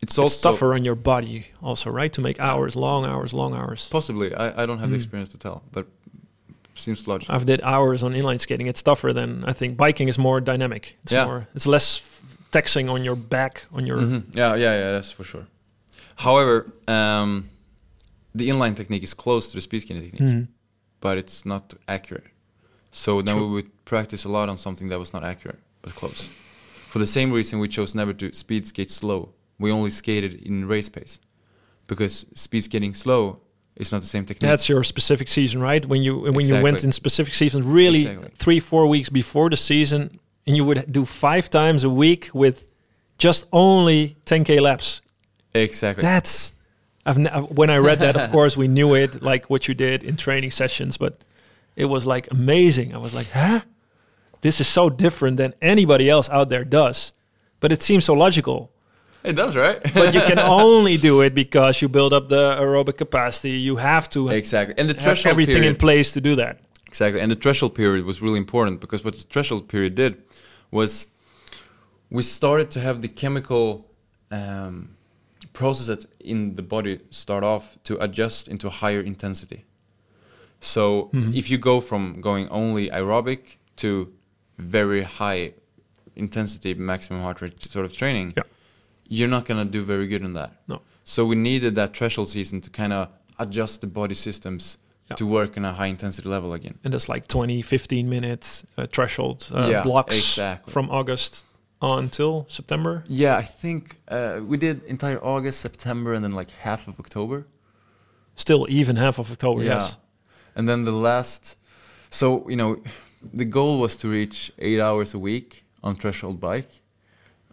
it's also It's tougher on your body also, right? To make hours, long hours, long hours. Possibly. I, I don't have the Mm. experience to tell, but seems logical. I've did hours on inline skating. It's tougher than I think biking is more dynamic. It's Yeah. more it's less taxing on your back, on your Mhm. Yeah, yeah, yeah, that's for sure. However, um, the inline technique is close to the speed skating technique. Mhm. but it's not accurate. So then True. we would practice a lot on something that was not accurate, but close. For the same reason, we chose never to speed skate slow. We only skated in race pace because speed skating slow is not the same technique. That's your specific season, right? When you when you went in specific seasons, really Exactly. three four weeks before the season, and you would do five times a week with just only 10k laps. exactly. That's I've n- I've- uh, when I read that, of course, we knew it, like what you did in training sessions, but it was like amazing. I was like, huh? This is so different than anybody else out there does, but it seems so logical. It does, right? but you can only do it because you build up the aerobic capacity. You have to exactly. And the have threshold everything period, in place to do that. Exactly. And the threshold period was really important because what the threshold period did was we started to have the chemical um, processes in the body start off to adjust into higher intensity. So Mhm. if you go from going only aerobic to very high intensity, maximum heart rate sort of training, Yeah. you're not going to do very good in that. No. So we needed that threshold season to kind of adjust the body systems Yeah. to work in a high intensity level again. And it's like 20, 15 minutes uh, threshold uh, Yeah, blocks exactly. from August on till September. Yeah, I think uh, we did entire August, September, and then like half of October. Still, even half of October. Yes. And then the last, so you know, the goal was to reach eight hours a week on threshold bike.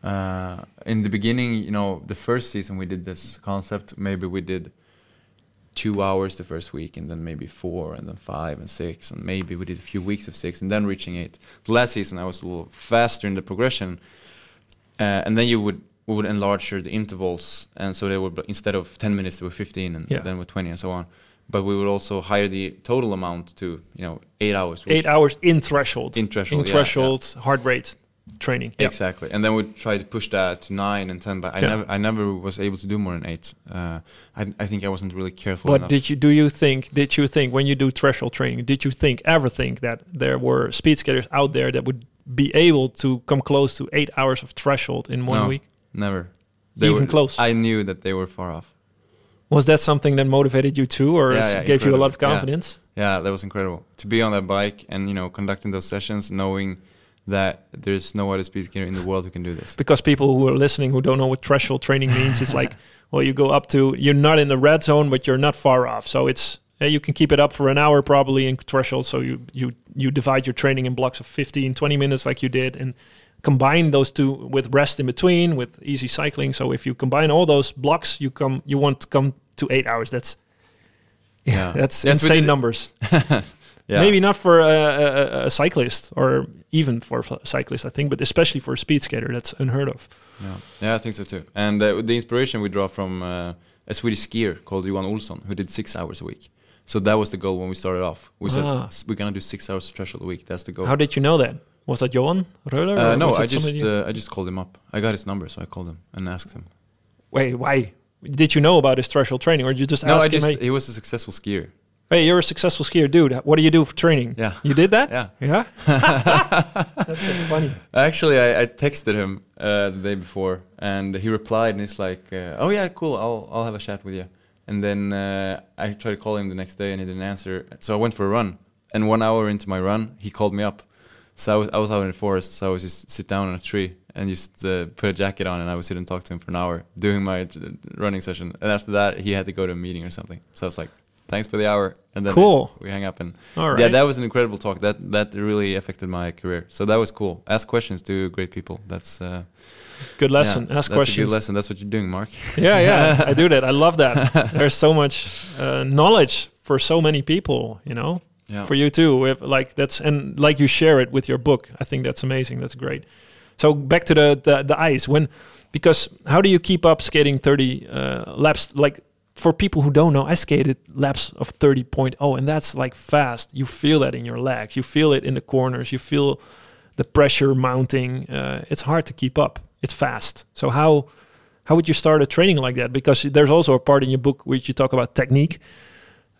Uh, in the beginning, you know, the first season we did this concept. Maybe we did two hours the first week, and then maybe four, and then five, and six, and maybe we did a few weeks of six, and then reaching eight. The last season, I was a little faster in the progression, uh, and then you would we would enlarge the intervals, and so they would instead of ten minutes, they were fifteen, and Yeah. then with twenty, and so on. But we would also higher the total amount to you know eight hours. Eight hours in threshold. In threshold, In yeah, threshold heart rate training. Yeah. Exactly, and then we try to push that to nine and ten. But I Yeah. never, I never was able to do more than eight. Uh, I, I think I wasn't really careful But enough. did you do you think did you think when you do threshold training did you think ever think that there were speed skaters out there that would be able to come close to eight hours of threshold in one No. week? never. They Even close? I knew that they were far off. Was that something that motivated you too, or Yeah, s- yeah, gave you a lot of incredible. Yeah. confidence? Yeah, that was incredible to be on that bike and you know conducting those sessions, knowing that there's no other speed skater in the world who can do this. Because people who are listening who don't know what threshold training means, it's like, well, you go up to you're not in the red zone, but you're not far off. So it's yeah, you can keep it up for an hour probably in threshold. So you you you divide your training in blocks of 15, 20 minutes like you did, and combine those two with rest in between with easy cycling. So if you combine all those blocks, you come you want to come to eight hours. That's Yeah. that's we insane numbers. Yeah. Maybe not for a, a, a cyclist or even for a cyclist, I think, but especially for a speed skater, that's unheard of. Yeah, yeah, I think so too. And uh, the inspiration we draw from uh, a Swedish skier called Johan Olsson, who did six hours a week. So that was the goal when we started off. We said Ah. "S- we're gonna do six hours of threshold a week. That's the goal. How did you know that? Was that Johan Röjler? uh, no, I just uh, I just called him up. I got his number, so I called him and asked him. Wait, why? Did you know about his threshold training, or did you just no, ask I him? just he was a successful skier. Hey, you're a successful skier, dude. What do you do for training? Yeah. you did that. Yeah. yeah. That's so funny. Actually, I, I texted him uh, the day before, and he replied, and he's like, uh, "Oh yeah, cool. I'll I'll have a chat with you." And then uh, I tried to call him the next day, and he didn't answer. So I went for a run, and one hour into my run, he called me up. So I was I was out in the forest, so I was just sit down on a tree and just uh, put a jacket on, and I would sit and talk to him for an hour doing my uh, running session. And after that, he had to go to a meeting or something. So I was like, "Thanks for the hour," and then Cool. we hang up and All right. yeah, that was an incredible talk. That that really affected my career. So that was cool. Ask questions to great people. That's uh, good lesson. yeah, Ask questions. good lesson. That's what you're doing, Mark. yeah, yeah, I do that. I love that. There's so much uh, knowledge for so many people, you know. Yeah. For you too, if like that's and like you share it with your book. I think that's amazing. That's great. So back to the the, the ice when because how do you keep up skating 30 uh, laps like for people who don't know I skated laps of 30.0 and that's like fast. You feel that in your legs. You feel it in the corners. You feel the pressure mounting. Uh, it's hard to keep up. It's fast. So how how would you start a training like that? Because there's also a part in your book which you talk about technique.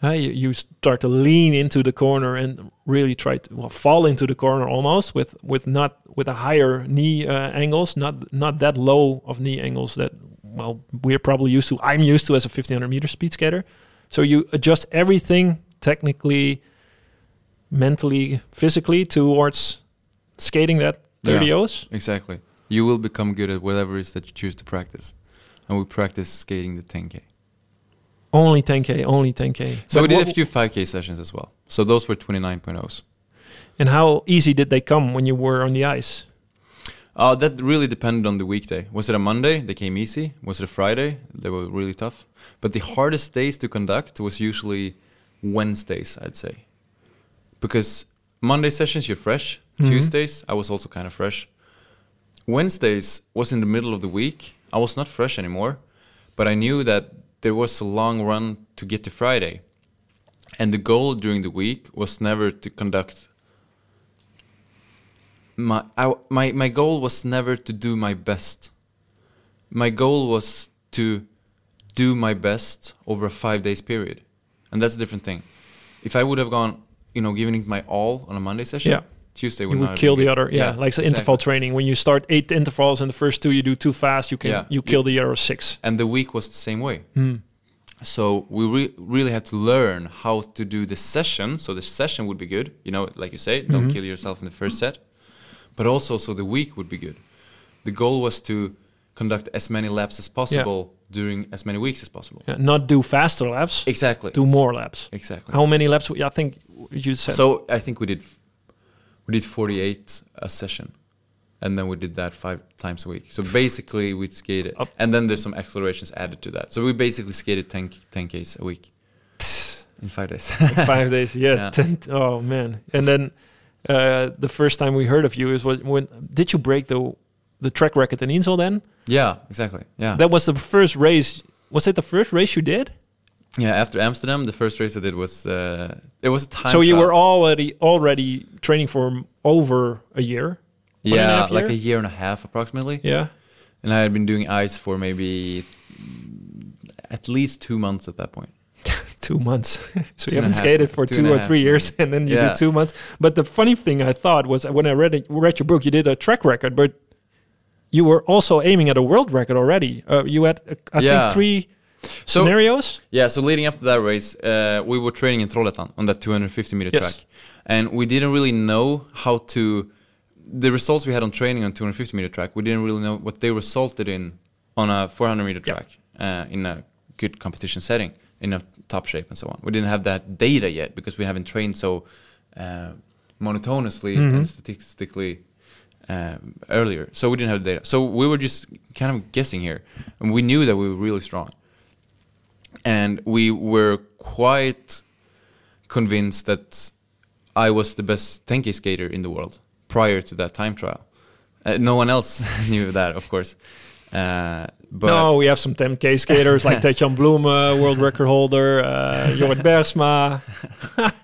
Uh, you, you start to lean into the corner and really try to well, fall into the corner almost with with not with a higher knee uh, angles not not that low of knee angles that well we're probably used to i'm used to as a 1500 meter speed skater so you adjust everything technically mentally physically towards skating that 30 Yeah. O's Exactly. You will become good at whatever it is that you choose to practice. And we practice skating the 10k. only 10k only 10k So But we did a few 5k sessions as well. So those were 29.0s. and how easy did they come when you were on the ice Uh, that really depended on the weekday. Was it a Monday? They came easy. Was it a Friday? They were really tough. But the hardest days to conduct was usually Wednesdays, I'd say. Because Monday sessions, you're fresh. Mhm. Tuesdays, I was also kind of fresh. Wednesdays was in the middle of the week. I was not fresh anymore, but I knew that there was a long run to get to Friday. And the goal during the week was never to conduct my I, my my goal was never to do my best. My goal was to do my best over a 5 days period. And that's a different thing. If I would have gone, you know, giving it my all on a Monday session, Yeah. Tuesday You would would not kill the good. other. Yeah, like so exactly. interval training. When you start eight intervals and the first two you do too fast, you can Yeah. you kill the other six. and the week was the same way. Mm. So we re- really had to learn how to do the session. So the session would be good, you know, like you say, don't Mhm. kill yourself in the first set, but also so the week would be good. The goal was to conduct as many laps as possible during as many weeks as possible. Yeah, not do faster laps, Exactly. do more laps. Exactly. How many laps? I think you said. So I think we did we did 48 a session, and then we did that five times a week. So basically, we skated, Up. and then there's some accelerations added to that. So we basically skated 10 10 k's a week in five days. five days. Yes. Yeah. Ten, oh man. And then uh, the first time we heard of you is was when did you break the the track record in Inzell? Then yeah, exactly. Yeah, that was the first race. Was it the first race you did? yeah. After Amsterdam, the first race I did was uh, it was a time. so you trial. were already already training for over a year. and a yeah, like year? a year and a half approximately, Yeah. and I had been doing ice for maybe at least two months at that point. two months. so Two you haven't half, skated for two two, or half, three years, and then you Yeah. did two months. But the funny thing I thought was when I read it, read your book, you did a track record, but you were also aiming at a world record already. Uh, you had, uh, I Yeah. think, three So- scenarios. Yeah, so leading up to that race, uh, we were training in Trollhättan on that 250 meter Yes. track, and we didn't really know how to. The results we had on training on 250 meter track, we didn't really know what they resulted in on a 400 meter track uh, in a good competition setting, in a top shape and so on. We didn't have that data yet because we haven't trained so uh, monotonously Mhm. and statistically um, earlier. So we didn't have the data. So we were just kind of guessing here, and we knew that we were really strong and we were quite convinced that I was the best 10k skater in the world prior to that time trial. Uh, no one else knew that, of course. Uh, but no, we have some 10k skaters like Ted-Jan Bloemen, world record holder, uh, Jorrit Bergsma.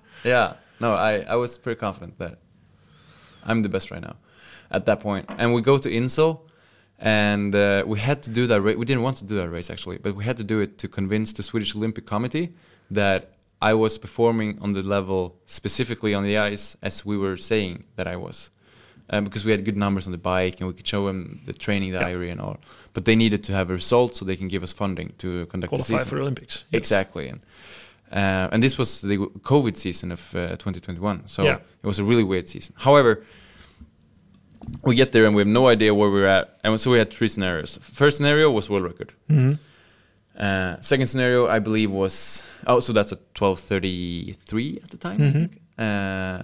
yeah, no, I, I was pretty confident that I'm the best right now at that point. And we go to Inzell, and uh, we had to do that race. We didn't want to do that race actually, but we had to do it to convince the Swedish Olympic Committee that I was performing on the level specifically on the ice as we were saying that I was. Um, because we had good numbers on the bike and we could show them the training diary and all. But they needed to have a result so they can give us funding to conduct the Qualify season. for Olympics. Yes. Exactly, and uh, and this was the COVID season of uh, 2021, so Yeah. it was a really weird season. However, we get there and we have no idea where we're at, and so we had three scenarios. First scenario was world record. Mhm. Uh, second scenario, I believe, was oh, so that's a 12:33 at the time, I Mhm. think. Uh,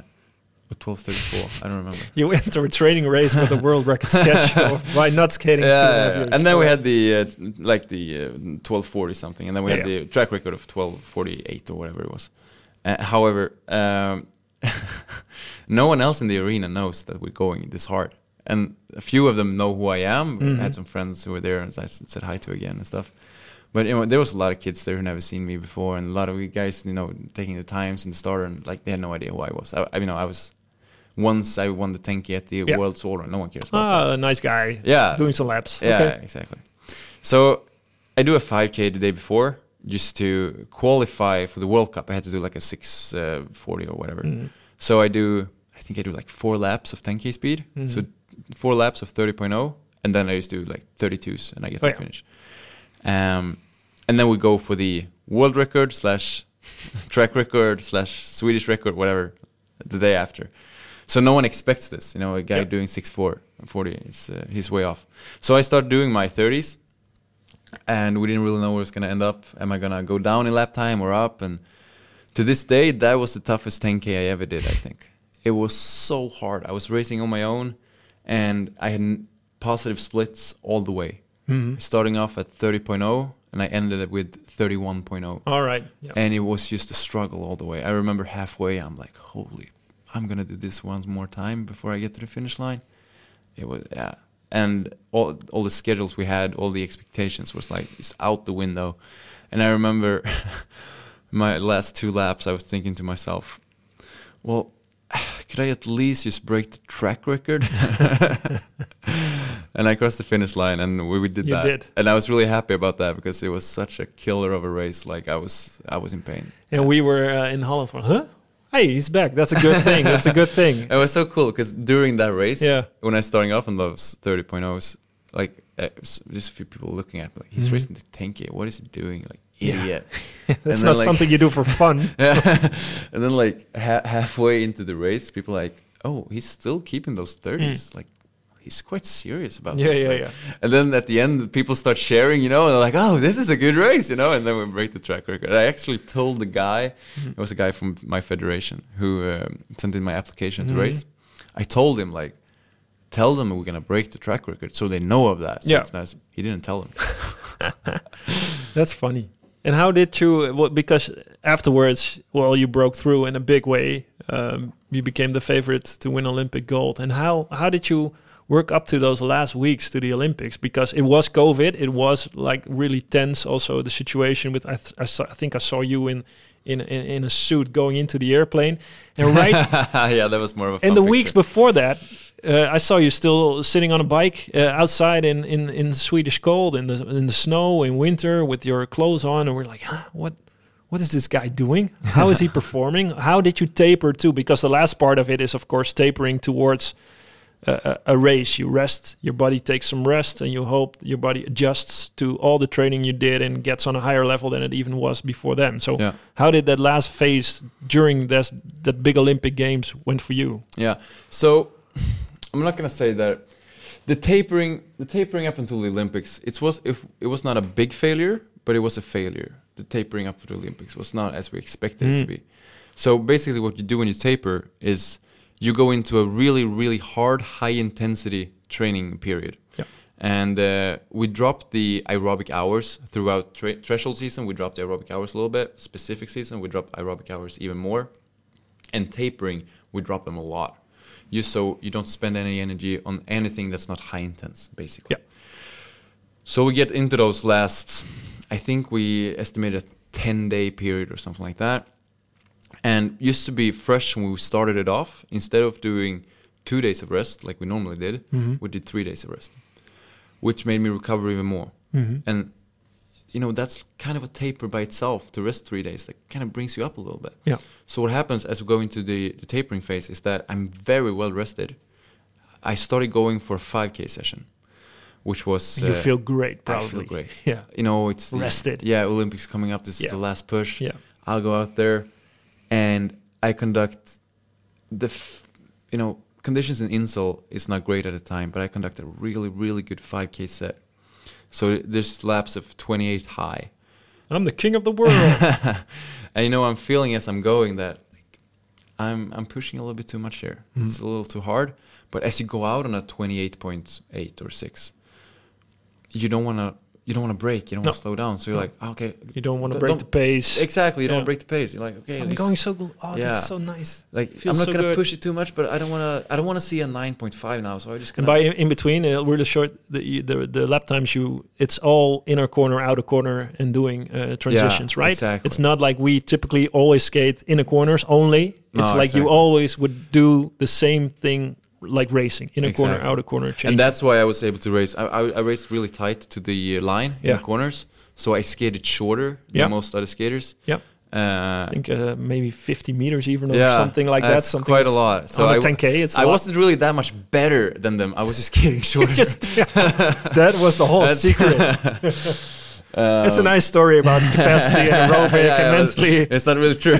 or 12:34, I don't remember. You enter a training race with a world record schedule by not skating two and a half yeah, years. and then we had the uh, like the uh, 1240 something, and then we Yeah, had the track record of 1248 or whatever it was. Uh, however, um, no one else in the arena knows that we're going this hard, and a few of them know who I am. I Mhm. had some friends who were there, and I said hi to again and stuff. But you know, there was a lot of kids there who never seen me before, and a lot of guys, you know, taking the times and the starter, and like they had no idea who I was. I, I you know, I was once I won the 10k at the Yeah. World Solar. No one cares about that. Ah, a nice guy. Yeah. Doing some laps. Yeah, Okay. exactly. So I do a 5K the day before just to qualify for the World Cup. I had to do like a 640 or whatever. Mhm. So I do, I think I do like four laps of 10K speed. Mhm. So four laps of 30.0, and then I just do like 32s and I get Oh, to yeah. finish. Um, and then we go for the world record slash track record slash Swedish record, whatever, the day after. So no one expects this. You know, a guy Yeah. doing 6'4", 40, is, uh, he's way off. So I start doing my 30s, and we didn't really know where it's going to end up. Am I going to go down in lap time or up? And to this day, that was the toughest 10K I ever did, I think. It was so hard. I was racing on my own, and I had positive splits all the way. Mhm. Starting off at 30.0, and I ended up with 31.0 All right. Yeah. and it was just a struggle all the way. I remember halfway, I'm like, holy, I'm gonna do this once more time before I get to the finish line. It was, yeah, and all all the schedules we had, all the expectations was like just out the window. And I remember my last two laps, I was thinking to myself, well, could I at least just break the track record? and I crossed the finish line, and we, we did You that. did. And I was really happy about that because it was such a killer of a race. Like I was, I was in pain. And we were uh, in Holland for, huh? Hey, he's back. That's a good thing. That's a good thing. It was so cool because during that race, Yeah. when I was starting off on those 30.0s, like uh, just a few people looking at me, like, he's Mhm. racing the 10K. What is he doing? Like, Yeah. idiot. That's then, not like- something you do for fun. and then, like, ha- halfway into the race, people are like, oh, he's still keeping those 30s. Like, he's quite serious about Mm. yeah, this. yeah, like- yeah. And then at the end, people start sharing, you know, and they're like, "Oh, this is a good race," you know. And then we break the track record. I actually told the guy, Mm-hmm. it was a guy from my federation who um, sent in my application to race. I told him like, "Tell them we're gonna break the track record, so they know of that." So Yeah. it's nice. He didn't tell them. That's funny. And how did you? Well, because afterwards, well, you broke through in a big way. Um, you became the favorite to win Olympic gold. And how how did you work up to those last weeks to the Olympics? Because it was COVID. It was like really tense. Also, the situation with I, th- I, saw, I think I saw you in. In, in, in a suit going into the airplane and right yeah, that was more of a. in fun the picture. weeks before that, uh, I saw you still sitting on a bike uh, outside in, in, in Swedish cold, in the in the snow, in winter, with your clothes on, and we're like, huh, what what is this guy doing? How is he performing? How did you taper too? Because the last part of it is, of course, tapering towards a, race. You rest, your body takes some rest, and you hope your body adjusts to all the training you did and gets on a higher level than it even was before then. So, Yeah. how did that last phase during this the big Olympic Games went for you? Yeah. So I'm not gonna say that the tapering, the tapering up until the Olympics, it was if it was not a big failure, but it was a failure. The tapering up to the Olympics was not as we expected it to Mm. be. So basically, what you do when you taper is you go into a really, really hard, high intensity training period. Yeah. And uh, we dropped the aerobic hours throughout tra- threshold season. We dropped the aerobic hours a little bit. Specific season, we dropped aerobic hours even more and tapering we drop them a lot just so you don't spend any energy on anything that's not high intense basically Yeah. so we get into those last i think we estimated a 10 day period or something like that and used to be fresh when we started it off instead of doing two days of rest like we normally did Mhm. we did three days of rest which made me recover even more Mm-hmm. and you know that's kind of a taper by itself to rest three days that kind of brings you up a little bit Yeah. so what happens as we go into the, the tapering phase is that i'm very well rested i started going for a 5k session which was you uh, feel great, Probably. I feel great Yeah. you know it's the- Rested. yeah olympics coming up this is the last push Yeah. i'll go out there and i conduct the f- you know conditions in Inzell is not great at the time but i conduct a really really good 5k set so there's laps of 28 high And I'm the king of the world. and you know i'm feeling as i'm going that like, i'm i'm pushing a little bit too much here Mm-hmm. it's a little too hard but as you go out on a 28.8 or 6 you don't want to you don't want to break you don't want to slow down so you're No. like okay you don't want to Don't- break the pace. exactly you don't want to break the pace you're like okay I'm going so good. Oh, Yeah. that's so nice. like feels i'm not so gonna good. push it too much but i don't want to i don't want to see a 9.5 now so i just And by in, in between, uh, really short, the, the the lap times you, it's all inner corner, outer corner, and doing uh, transitions, right? exactly. It's not like we typically always skate inner corners only. No, It's like you always would do the same thing like racing, inner corner, out outer corner, change. and that's why I was able to race. I, I, I raced really tight to the uh, line in the corners, so I skated shorter Yeah. than most other skaters. Yeah. Uh, I think uh, maybe 50 meters even or Yeah, something like that. that's Something quite a lot. So on I a w- 10k, it's a I wasn't really that much better than them. I was just skating shorter. just that was the whole secret. Um, It's a nice story about capacity and aerobic yeah, and yeah, mentally. It's not really true.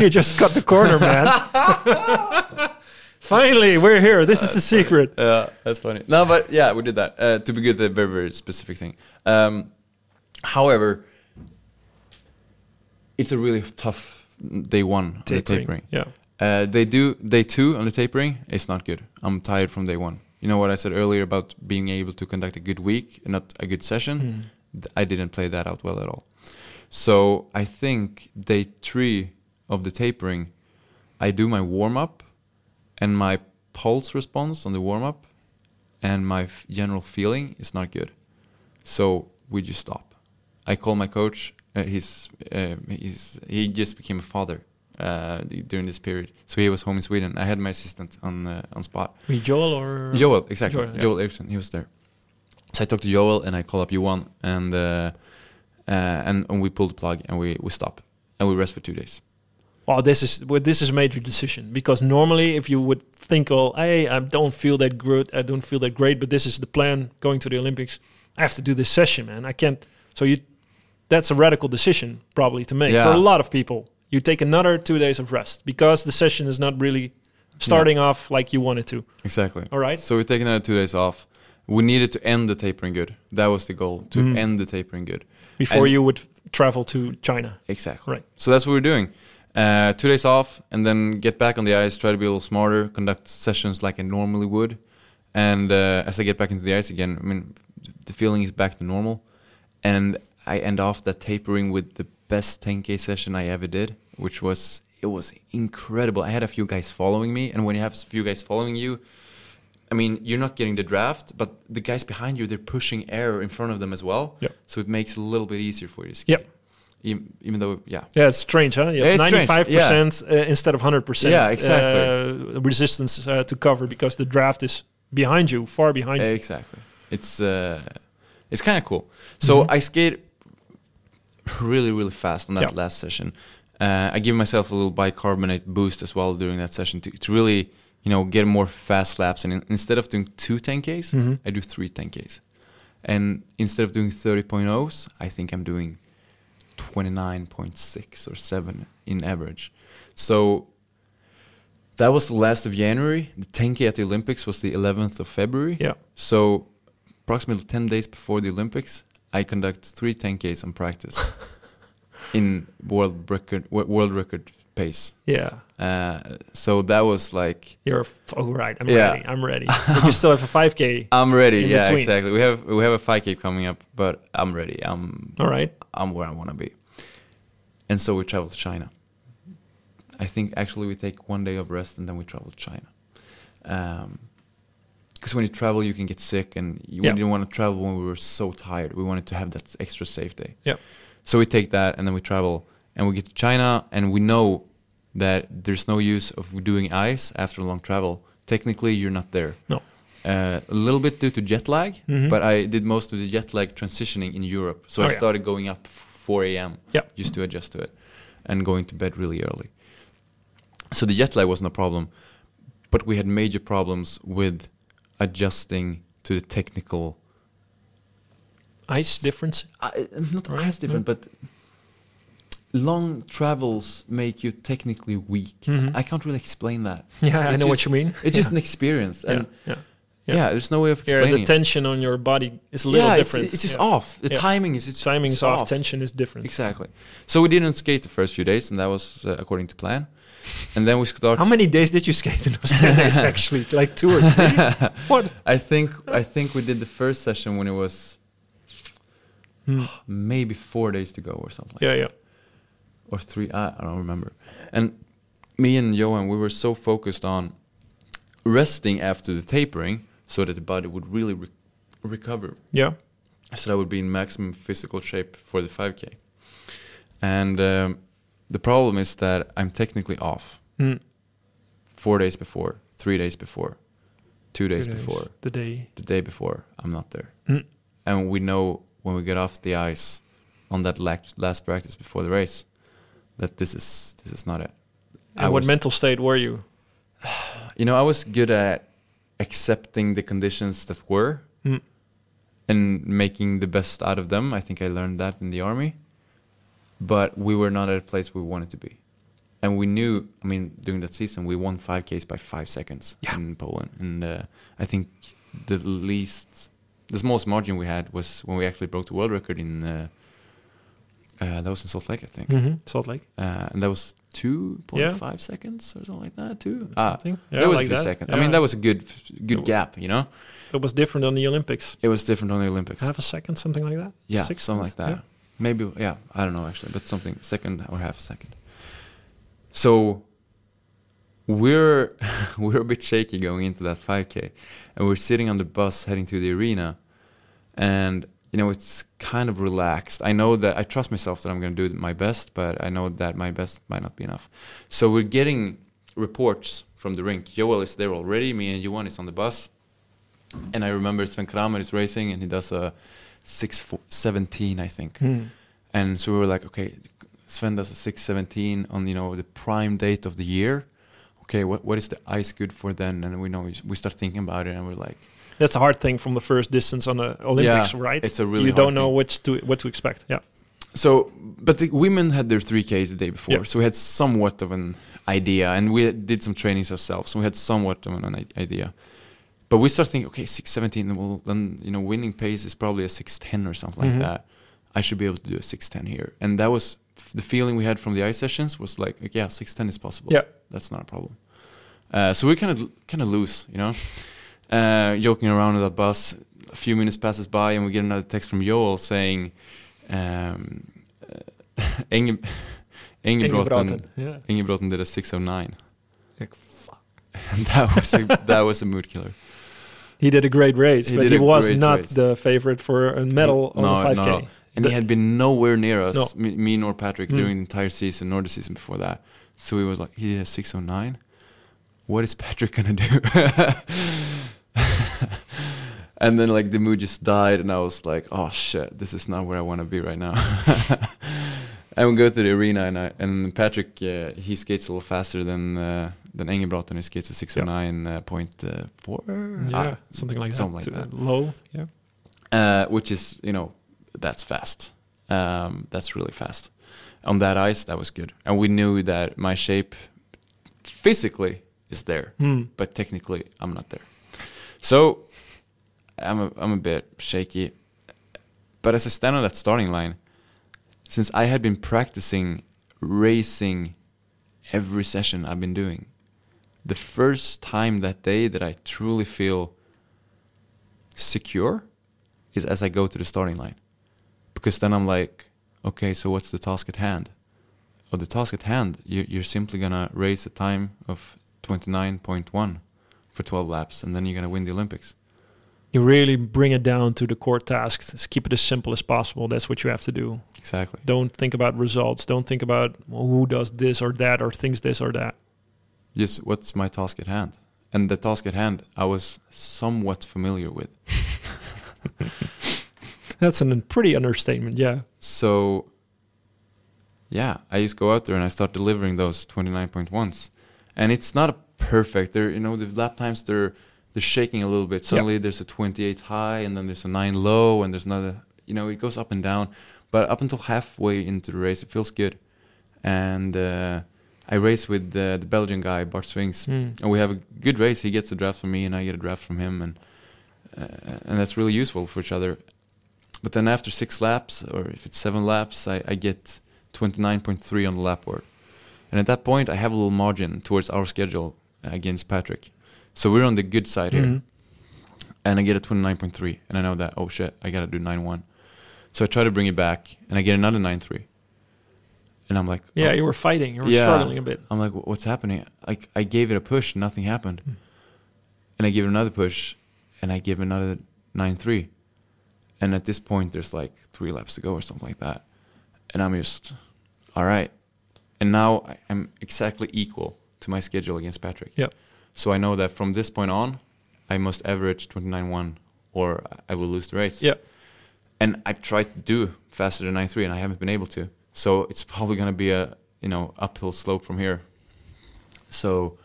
You just cut the corner, man. Finally, we're here. This is the secret. Yeah, that's funny. No, but yeah, we did that uh, to be good. A very very specific thing. Um, however, it's a really tough day one on the tapering. Yeah. Uh, they do day two on the tapering. It's not good. I'm tired from day one. You know what I said earlier about being able to conduct a good week and not a good session. Mm. Th- I didn't play that out well at all. So I think day three of the tapering, I do my warm up and my pulse response on the warm up, and my f- general feeling is not good. So we just stop. I call my coach. Uh, he's uh, he's he just became a father uh, d- during this period, so he was home in Sweden. I had my assistant on uh, on spot. Me, Joel or Joel, exactly. Joel, yeah. Joel Eriksson, he was there. So I talked to Joel and I call up Johan and uh, uh, and, and we pull the plug and we, we stop and we rest for two days. Well, this is well, this is a major decision because normally, if you would think, "Oh, hey, I don't feel that good, I don't feel that great," but this is the plan going to the Olympics. I have to do this session, man. I can't. So you, that's a radical decision probably to make for a lot of people. You take another two days of rest because the session is not really starting off like you wanted to. Exactly. All right. So we take another two days off. We needed to end the tapering good. That was the goal to Mhm. end the tapering good. Before And- you would travel to China. Exactly. Right. So that's what we're doing. Uh, two days off, and then get back on the ice. Try to be a little smarter. Conduct sessions like I normally would. And uh, as I get back into the ice again, I mean, the feeling is back to normal. And I end off that tapering with the best 10k session I ever did, which was it was incredible. I had a few guys following me, and when you have a few guys following you, I mean, you're not getting the draft, but the guys behind you, they're pushing air in front of them as well. Yep. So it makes it a little bit easier for you to skate. Yep. Even, though, yeah, Yeah, it's strange, huh? Yeah, have it's ninety-five percent uh, instead of hundred percent. Yeah, exactly. Uh, resistance uh, to cover because the draft is behind you, far behind you. Exactly. It's uh, it's kind of cool. So Mhm. I skate really really fast on that Yeah. last session. Uh, I give myself a little bicarbonate boost as well during that session to, to really you know get more fast laps. And in, instead of doing two 10ks, Mhm. I do three 10ks. And instead of doing 30.0s, I think I'm doing 29.6 or 7 in average. So that was the last of January. The 10K at the Olympics was the 11th of February. Yeah. So approximately 10 days before the Olympics, I conduct three 10Ks on practice in world record world record pace. Yeah, Uh, so that was like you're f- oh right. I'm Yeah. ready. I'm ready. but you still have a five k. I'm ready. Yeah, between. exactly. We have we have a 5K coming up, but I'm ready. I'm All right. I'm where I want to be. And so we travel to China. I think actually we take one day of rest and then we travel to China. Because when you travel, you can get sick, and you Yeah. didn't want to travel when we were so tired. We wanted to have that extra safe day. Yeah. So we take that and then we travel and we get to China, and we know that there's no use of doing ice after a long travel. Technically, you're not there. No. Uh, a little bit due to jet lag, Mhm. but I did most of the jet lag transitioning in Europe. So Oh, I yeah. started going up 4 a.m. Yeah. just to adjust to it and going to bed really early. So the jet lag wasn't a problem, but we had major problems with adjusting to the technical. Ice difference. I, not Right, as different, but long travels make you technically weak. Mhm. I can't really explain that. Yeah, I It's know what you mean. It's just an experience, and yeah. yeah, yeah. there's no way of Here, explaining. the it. tension on your body is a little yeah, different. It's, it's just Yeah. off. The Yeah. timing is it's Timing is off. Tension is different. Exactly. So we didn't skate the first few days, and that was uh, according to plan. And then we started. How many days did you skate in those ten days? Actually, like two or three. what? I think I think we did the first session when it was Hmm. maybe four days to go or something, Yeah, yeah. or three. I, I don't remember. And me and Johan, we were so focused on resting after the tapering, so that the body would really re- recover, Yeah. so that I would be in maximum physical shape for the 5K. And um, the problem is that I'm technically off Mm. four days before, three days before, two days Two before, The day. the day before. I'm not there. Mm. and we know when we get off the ice on that last, last practice before the race that this is this is not it. And I what was- mental state were you? You know, I was good at accepting the conditions that were Mm. and making the best out of them. I think I learned that in the army. But we were not at a place we wanted to be. And we knew, I mean, during that season, we won 5Ks by five seconds Yeah. in Poland. And uh, I think the least, the smallest margin we had was when we actually broke the world record in, uh, uh, that was in Salt Lake, I think. Mm-hmm. Salt Lake. Uh, and that was 2.5 seconds or something like that, too. Ah, Something. that was like a few that. seconds. I mean, that was a good, good It- gap, you know. It was different on the Olympics. It was different on the Olympics. Half a second, something like that. yeah, Six something like that. seconds? Maybe, yeah, I don't know actually, but something second or half a second. So we're we're a bit shaky going into that 5K, and we're sitting on the bus heading to the arena, and you know it's kind of relaxed. I know that I trust myself that I'm going to do my best, but I know that my best might not be enough. So we're getting reports from the rink. Joel is there already. Me and Johan is on the bus, and I remember Sven Kramer is racing, and he does a six fo- 17, I think. Hmm. And so we were like, okay, Sven does a 617 on you know the prime date of the year. Okay, what what is the ice good for then? And we know we start thinking about it, and we're like, That's a hard thing from the first distance on the Olympics, Yeah, right? it's a really you don't know which to what to expect. Yeah. so. But the women had their three Ks the day before, Yeah. so we had somewhat of an idea, and we did some trainings ourselves, so we had somewhat of an i- idea. But we start thinking, okay, 617, well then you know winning pace is probably a 610 or something Mhm. like that. I should be able to do a 610 here, and that was the feeling we had from the ice sessions was like, like yeah, 610 is possible. Yeah. that's not a problem. Uh, so we kind of kind of loose, you know, uh, joking around on that bus. A few minutes passes by, and we get another text from Joel saying, um, uh, Inge, Engebråten, Yeah. Engebråten did a 609. Like, And that was a, that was a mood killer. He did a great race, He but he was not race. the favorite for a medal on No, the 5K. no. And The- he had been nowhere near us, No. me, me nor Patrick, Mm. during the entire season nor the season before that. So he was like, he did a 609. What is Patrick gonna do? and then like the mood just died, and I was like, oh shit, this is not where I want to be right now. and we go to the arena, and I, and Patrick uh, he skates a little faster than uh, than Engebråten, and he skates a 609 uh, point uh, four. yeah, Ah, something like something that. like to- Low. Yeah. uh, which is you know that's fast. Um, that's really fast. On that ice, that was good, and we knew that my shape physically is there, Hmm. but technically I'm not there. So I'm a, I'm a bit shaky. But as I stand on that starting line, since I had been practicing racing every session I've been doing, the first time that day that I truly feel secure is as I go to the starting line. Because then I'm like, okay, so what's the task at hand? Oh, the task at hand, you- you're simply gonna race a time of 29.1 for 12 laps, and then you're gonna win the Olympics. You really bring it down to the core task. Just keep it as simple as possible. That's what you have to do. Exactly. Don't think about results. Don't think about well, who does this or that or thinks this or that. Just what's my task at hand? And the task at hand, I was somewhat familiar with. That's a pretty understatement. Yeah. So, yeah, I just go out there and I start delivering those 29.1s. And it's not a perfect. They're, you know, the lap times, they're, they're shaking a little bit. Suddenly there's a 28 high and then there's a 9 low and there's another, you know, it goes up and down. But up until halfway into the race, it feels good. And uh, I race with uh, the Belgian guy, Bart Swings. Hmm. and we have a good race. He gets a draft from me, and I get a draft from him, and uh, and that's really useful for each other. But then after six laps, or if it's seven laps, I, I get 29.3 on the lap board, and at that point, I have a little margin towards our schedule against Patrick, so we're on the good side here, Mhm. and I get a 29.3, and I know that oh shit, I gotta do 9.1, so I try to bring it back, and I get another 9.3, and I'm like Yeah, oh. you were fighting. You were Yeah. struggling a bit. I'm like, what's happening? I, I gave it a push, nothing happened. Hmm. And I gave it another push, and I give another 9 3. And at this point, there's like three laps to go or something like that. And I'm just, all right. And now I'm exactly equal to my schedule against Patrick. Yep. So I know that from this point on, I must average 29 1 or I will lose the race. Yeah. And I've tried to do faster than 9 3, and I haven't been able to. So it's probably going to be a you know uphill slope from here. So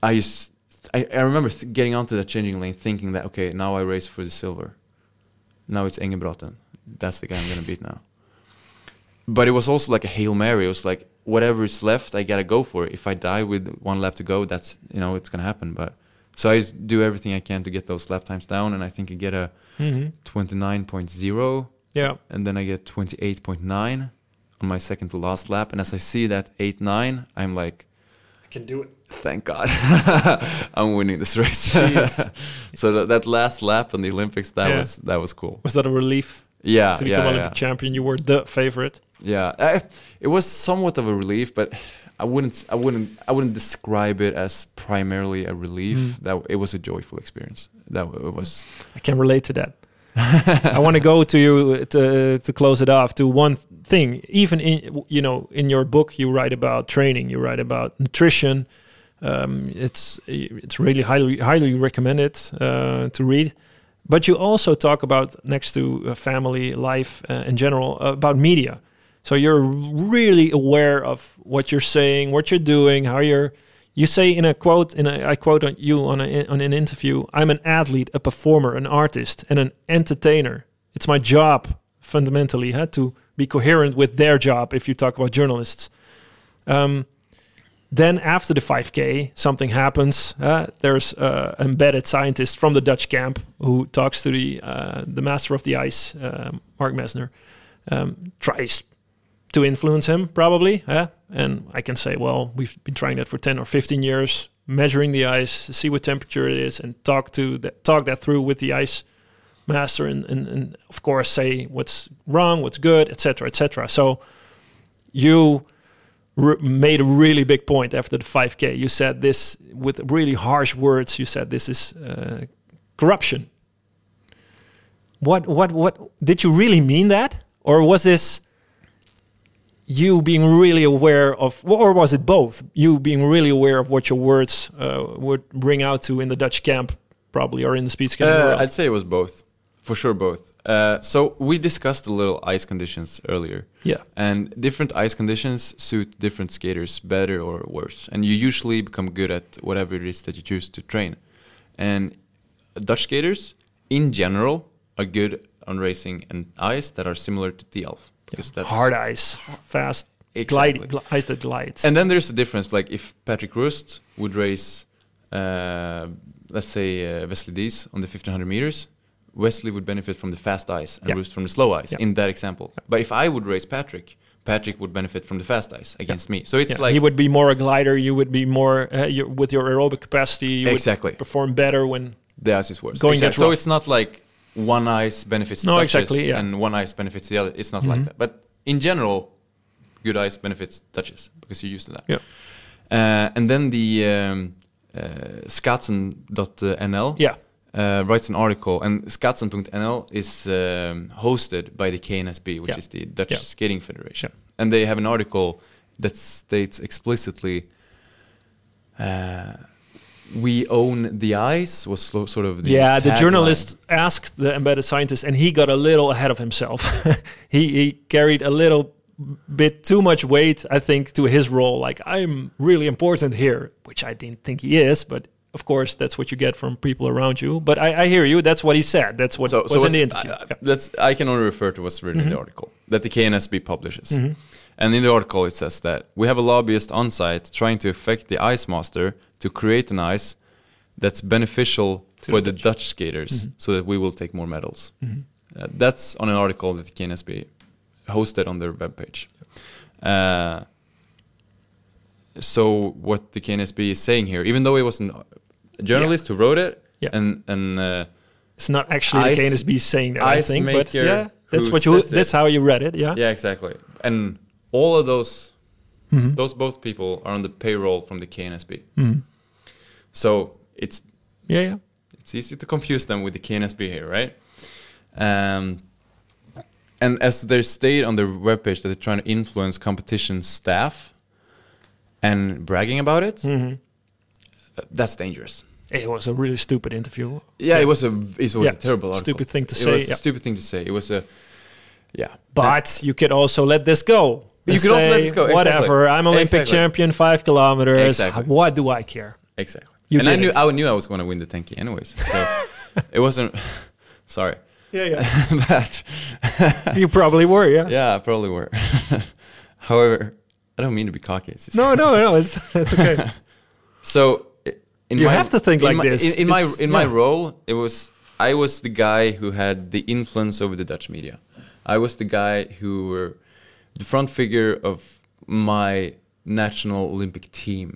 I just I, I remember th- getting onto that changing lane, thinking that okay, now I race for the silver. Now it's Engebråten. That's the guy I'm gonna beat now. But it was also like a hail mary. It was like whatever is left, I gotta go for it. If I die with one lap to go, that's you know it's gonna happen. But so I do everything I can to get those lap times down, and I think I get a hmm 29.0 Yeah. and then I get 28.9 on my second to last lap. And as I see that 8 9, I'm like, I can do it. thank God, I'm winning this race. So that, that last lap on the Olympics, that Yeah. was that was cool. Was that a relief Yeah, to become yeah. Olympic champion? You were the favorite. yeah. I, it was somewhat of a relief, but I wouldn't I wouldn't I wouldn't describe it as primarily a relief. Mm. That it was a joyful experience. That it was. I can relate to that. I want to go to you to to close it off to one thing. Even in you know in your book you write about training, you write about nutrition. Um, it's it's really highly highly recommended uh, to read. But you also talk about next to uh, family life uh, in general about media. So you're really aware of what you're saying, what you're doing, how you're. You say in a quote, in a, I quote on you on, a, on an interview, I'm an athlete, a performer, an artist, and an entertainer. It's my job, fundamentally, huh, to be coherent with their job if you talk about journalists. Um, then after the 5K, something happens. Uh, there's an embedded scientist from the Dutch camp who talks to the uh, the master of the ice, uh, Mark Messer, um, tries to influence him probably. Uh, and I can say, well, we've been trying that for 10 or 15 years, measuring the ice, see what temperature it is, and talk to that, talk that through with the ice master, and, and, and of course say what's wrong, what's good, etc., etc. So you made a really big point after the 5K. You said this with really harsh words. You said this is uh, corruption. What what what did you really mean that, or was this? you being really aware of, or was it both? You being really aware of what your words uh, would bring out to in the Dutch camp, probably, or in the speed skating Uh. I'd say it was both, for sure both. Uh, so we discussed a little ice conditions earlier, yeah, and different ice conditions suit different skaters better or worse, and you usually become good at whatever it is that you choose to train. And Dutch skaters, in general, are good on racing and ice that are similar to Thialf because that's hard ice, fast, Exactly. glide, gl- ice that glides. And then there's a difference. Like if Patrick Roest would race, uh, let's say uh, Wesley Dijs on the 1500 meters, Wesley would benefit from the fast ice and Yeah. Roest from the slow ice Yeah. in that example. But if I would race Patrick, Patrick would benefit from the fast ice against me. So it's Yeah, like he would be more a glider. You would be more uh, you with your aerobic capacity. You Exactly. would perform better when. the ice is worse. Going Exactly. So it's not like one ice benefits No, Dutchies exactly, yeah. and one ice benefits the other. It's not Mhm. like that. But in general, good ice benefits Dutchies because you're used to that. Yeah. Uh, and then the um, uh, Schaatsen.nl Yeah, uh, writes an article, and Schaatsen.nl is um, hosted by the KNSB, which Yeah. is the Dutch Yeah. Skating Federation, and they have an article that states explicitly. Uh, we own the ice was sort of the yeah. The journalist asked the embedded scientist, and he got a little ahead of himself. he he carried a little bit too much weight, I think, to his role. Like I'm really important here, which I didn't think he is, but. Of course, that's what you get from people around you. But I, I hear you. That's what he said. That's what So, was so in the interview. I, I- Yeah. Mm-hmm. that's I can only refer to what's written in the article that the KNSB publishes. Mhm. And in the article, it says that we have a lobbyist on site trying to affect the ice master to create an ice that's beneficial To for the the Dutch, skaters Mhm. so that we will take more medals. Mhm. Uh, that's on an article that the KNSB hosted on their webpage. Uh, so what the KNSB is saying here, even though it was journalist who wrote it, Yeah. and and uh, It's not actually Ice- the KNSB saying that, I think, but yeah, that's what you. says it. That's how you read it. Yeah. yeah, exactly, and all of those Mhm. those both people are on the payroll from the KNSB. Mhm. So it's Yeah, yeah. it's easy to confuse them with the KNSB here, right? Um, and as they state on their webpage that they're trying to influence competition staff and bragging about it, Mhm. That's dangerous. It was a really stupid interview. Yeah, it was a it was Yeah, a terrible article. stupid thing to it say, was yeah. a stupid thing to say. It was a yeah. But you could also let this go. You could also let this go, exactly. Whatever. I'm Olympic Exactly. champion, five kilometers. Exactly. What do I care? Exactly. You and I knew it. I knew I was going to win the 10k anyways. So it wasn't. Sorry, Yeah, yeah. but you probably were. Yeah. yeah, I probably were. However, I don't mean to be cocky. It's just No, no, no. It's it's okay. So in You my, have to think in like my, this. In, in my in my role, it was I was the guy who had the influence over the Dutch media. I was the guy who were the front figure of my national Olympic team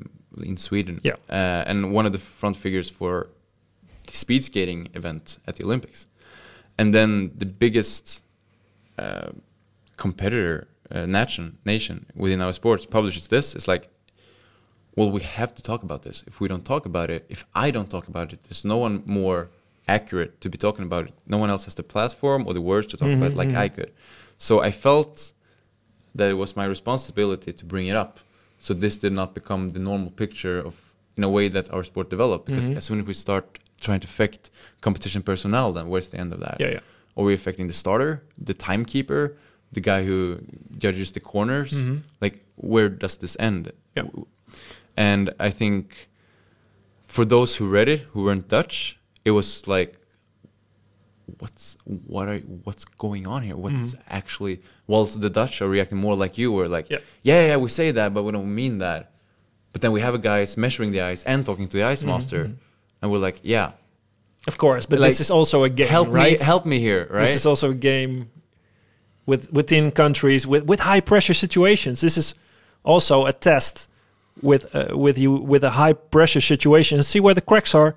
in Sweden. Yeah. Uh, and one of the front figures for the speed skating event at the Olympics. And then the biggest uh, competitor uh, nation nation within our sports publishes this. It's like well, we have to talk about this. If we don't talk about it, if I don't talk about it, there's no one more accurate to be talking about it. No one else has the platform or the words to talk about it mm-hmm, like mm-hmm. I could. So I felt that it was my responsibility to bring it up. So this did not become the normal picture of in a way that our sport developed. Because mm-hmm. as soon as we start trying to affect competition personnel, then where's the end of that? Yeah, yeah. Are we affecting the starter, the timekeeper, the guy who judges the corners? Like, where does this end? Yeah. And I think for those who read it, who weren't Dutch, it was like, what's what are what's going on here? What's mm-hmm. actually? Well, the Dutch are reacting more like you were, like, Yeah. yeah, yeah, we say that, but we don't mean that. But then we have a guy measuring the ice and talking to the ice mm-hmm. master, and we're like, yeah, Of course, but Like, this is also a game, help right? me, help me here, right? This is also a game with within countries with with high pressure situations. This is also a test with uh, with you with a high pressure situation and see where the cracks are.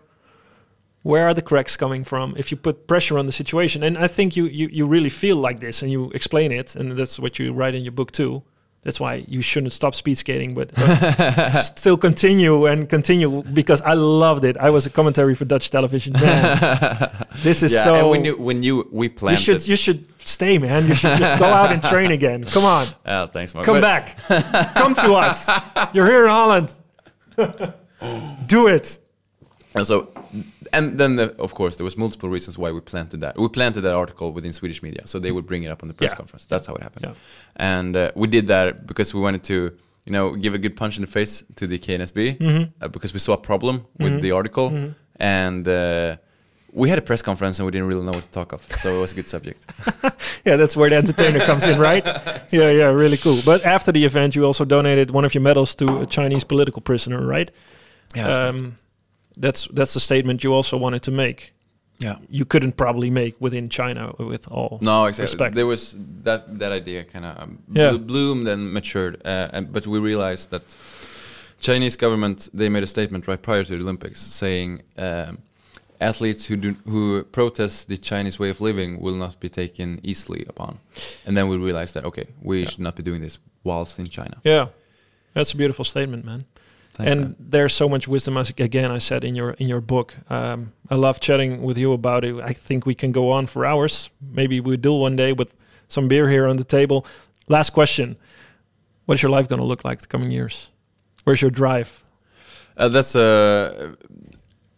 Where are the cracks coming from? If you put pressure on the situation, and I think you you you really feel like this, and you explain it, and that's what you write in your book too. That's why you shouldn't stop speed skating, but, uh, but still continue and continue because I loved it. I was a commentary for Dutch television. Man, this is yeah, so. and when you when you we You planned should it, you should stay, man. You should just go out and train again. Come on, Oh, thanks, Mark. come But- back, come to us. You're here in Holland. Do it. And so, and then the, of course there was multiple reasons why we planted that. We planted that article within Swedish media, so they would bring it up on the press Yeah. conference. That's how it happened. Yeah. And uh, we did that because we wanted to, you know, give a good punch in the face to the KNSB Mm-hmm. uh, because we saw a problem with the article, and uh, we had a press conference and we didn't really know what to talk of. So it was a good subject. Yeah, that's where the entertainer comes in, right? Yeah, yeah, really cool. But after the event, you also donated one of your medals to a Chinese political prisoner, right? Yeah. Um, that's that's the statement you also wanted to make. yeah. You couldn't probably make within China, with all No, exactly. respect. There was that that idea kind of um, Yeah. bloomed and matured, uh, and but we realized that Chinese government they made a statement right prior to the Olympics saying um, athletes who do who protest the Chinese way of living will not be taken easily upon, and then we realized that okay, we should not be doing this whilst in China. Yeah, that's a beautiful statement, man. Thanks, and man. there's so much wisdom, as again I said in your in your book. Um, I love chatting with you about it. I think we can go on for hours. Maybe we do one day with some beer here on the table. Last question: What is your life going to look like the coming years? Where's your drive? Uh, that's a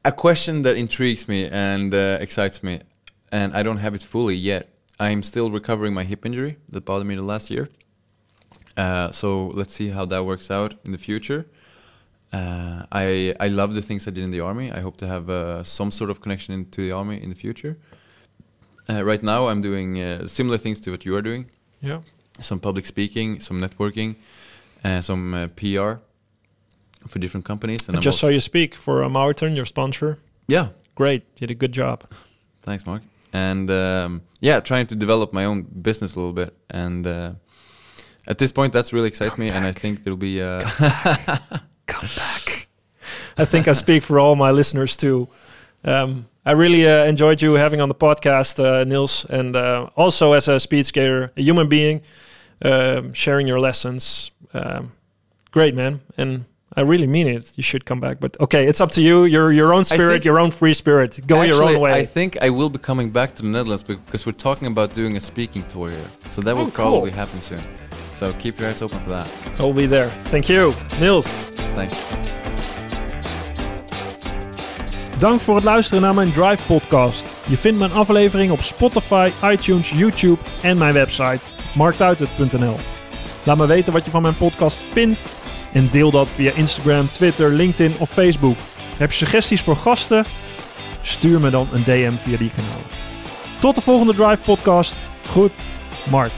a question that intrigues me and uh, excites me, and I don't have it fully yet. I'm still recovering my hip injury that bothered me the last year. Uh, so let's see how that works out in the future. Uh, I I love the things I did in the army. I hope to have uh, some sort of connection into the army in the future. Uh, right now, I'm doing uh, similar things to what you are doing. Yeah, Some public speaking, some networking, uh, some uh, PR for different companies. I I'm just saw you speak for uh, Maurten, your sponsor. Yeah, Great, you did a good job. Thanks, Mark. And um, yeah, trying to develop my own business a little bit. And uh, at this point, that's really excites me. And I think there'll be. Come back. I think I speak for all my listeners too. Um, I really uh, enjoyed you having on the podcast, uh, Nils, and uh, also as a speed skater, a human being, um, sharing your lessons. Um, great, man, and I really mean it. You should come back, but okay, it's up to you. Your your own spirit, your own free spirit. Go your own way. I think I will be coming back to the Netherlands because we're talking about doing a speaking tour here. So that will Oh, cool. probably happen soon. So keep your eyes open for that. I'll be there. Thank you, Niels. Thanks. Dank voor het luisteren naar mijn Drive podcast. Je vindt mijn aflevering op Spotify, iTunes, YouTube en mijn website marktuitert.nl. Laat me weten wat je van mijn podcast vindt en deel dat via Instagram, Twitter, LinkedIn of Facebook. Heb je suggesties voor gasten? Stuur me dan een DM via die kanalen. Tot de volgende Drive podcast. Goed, Mark.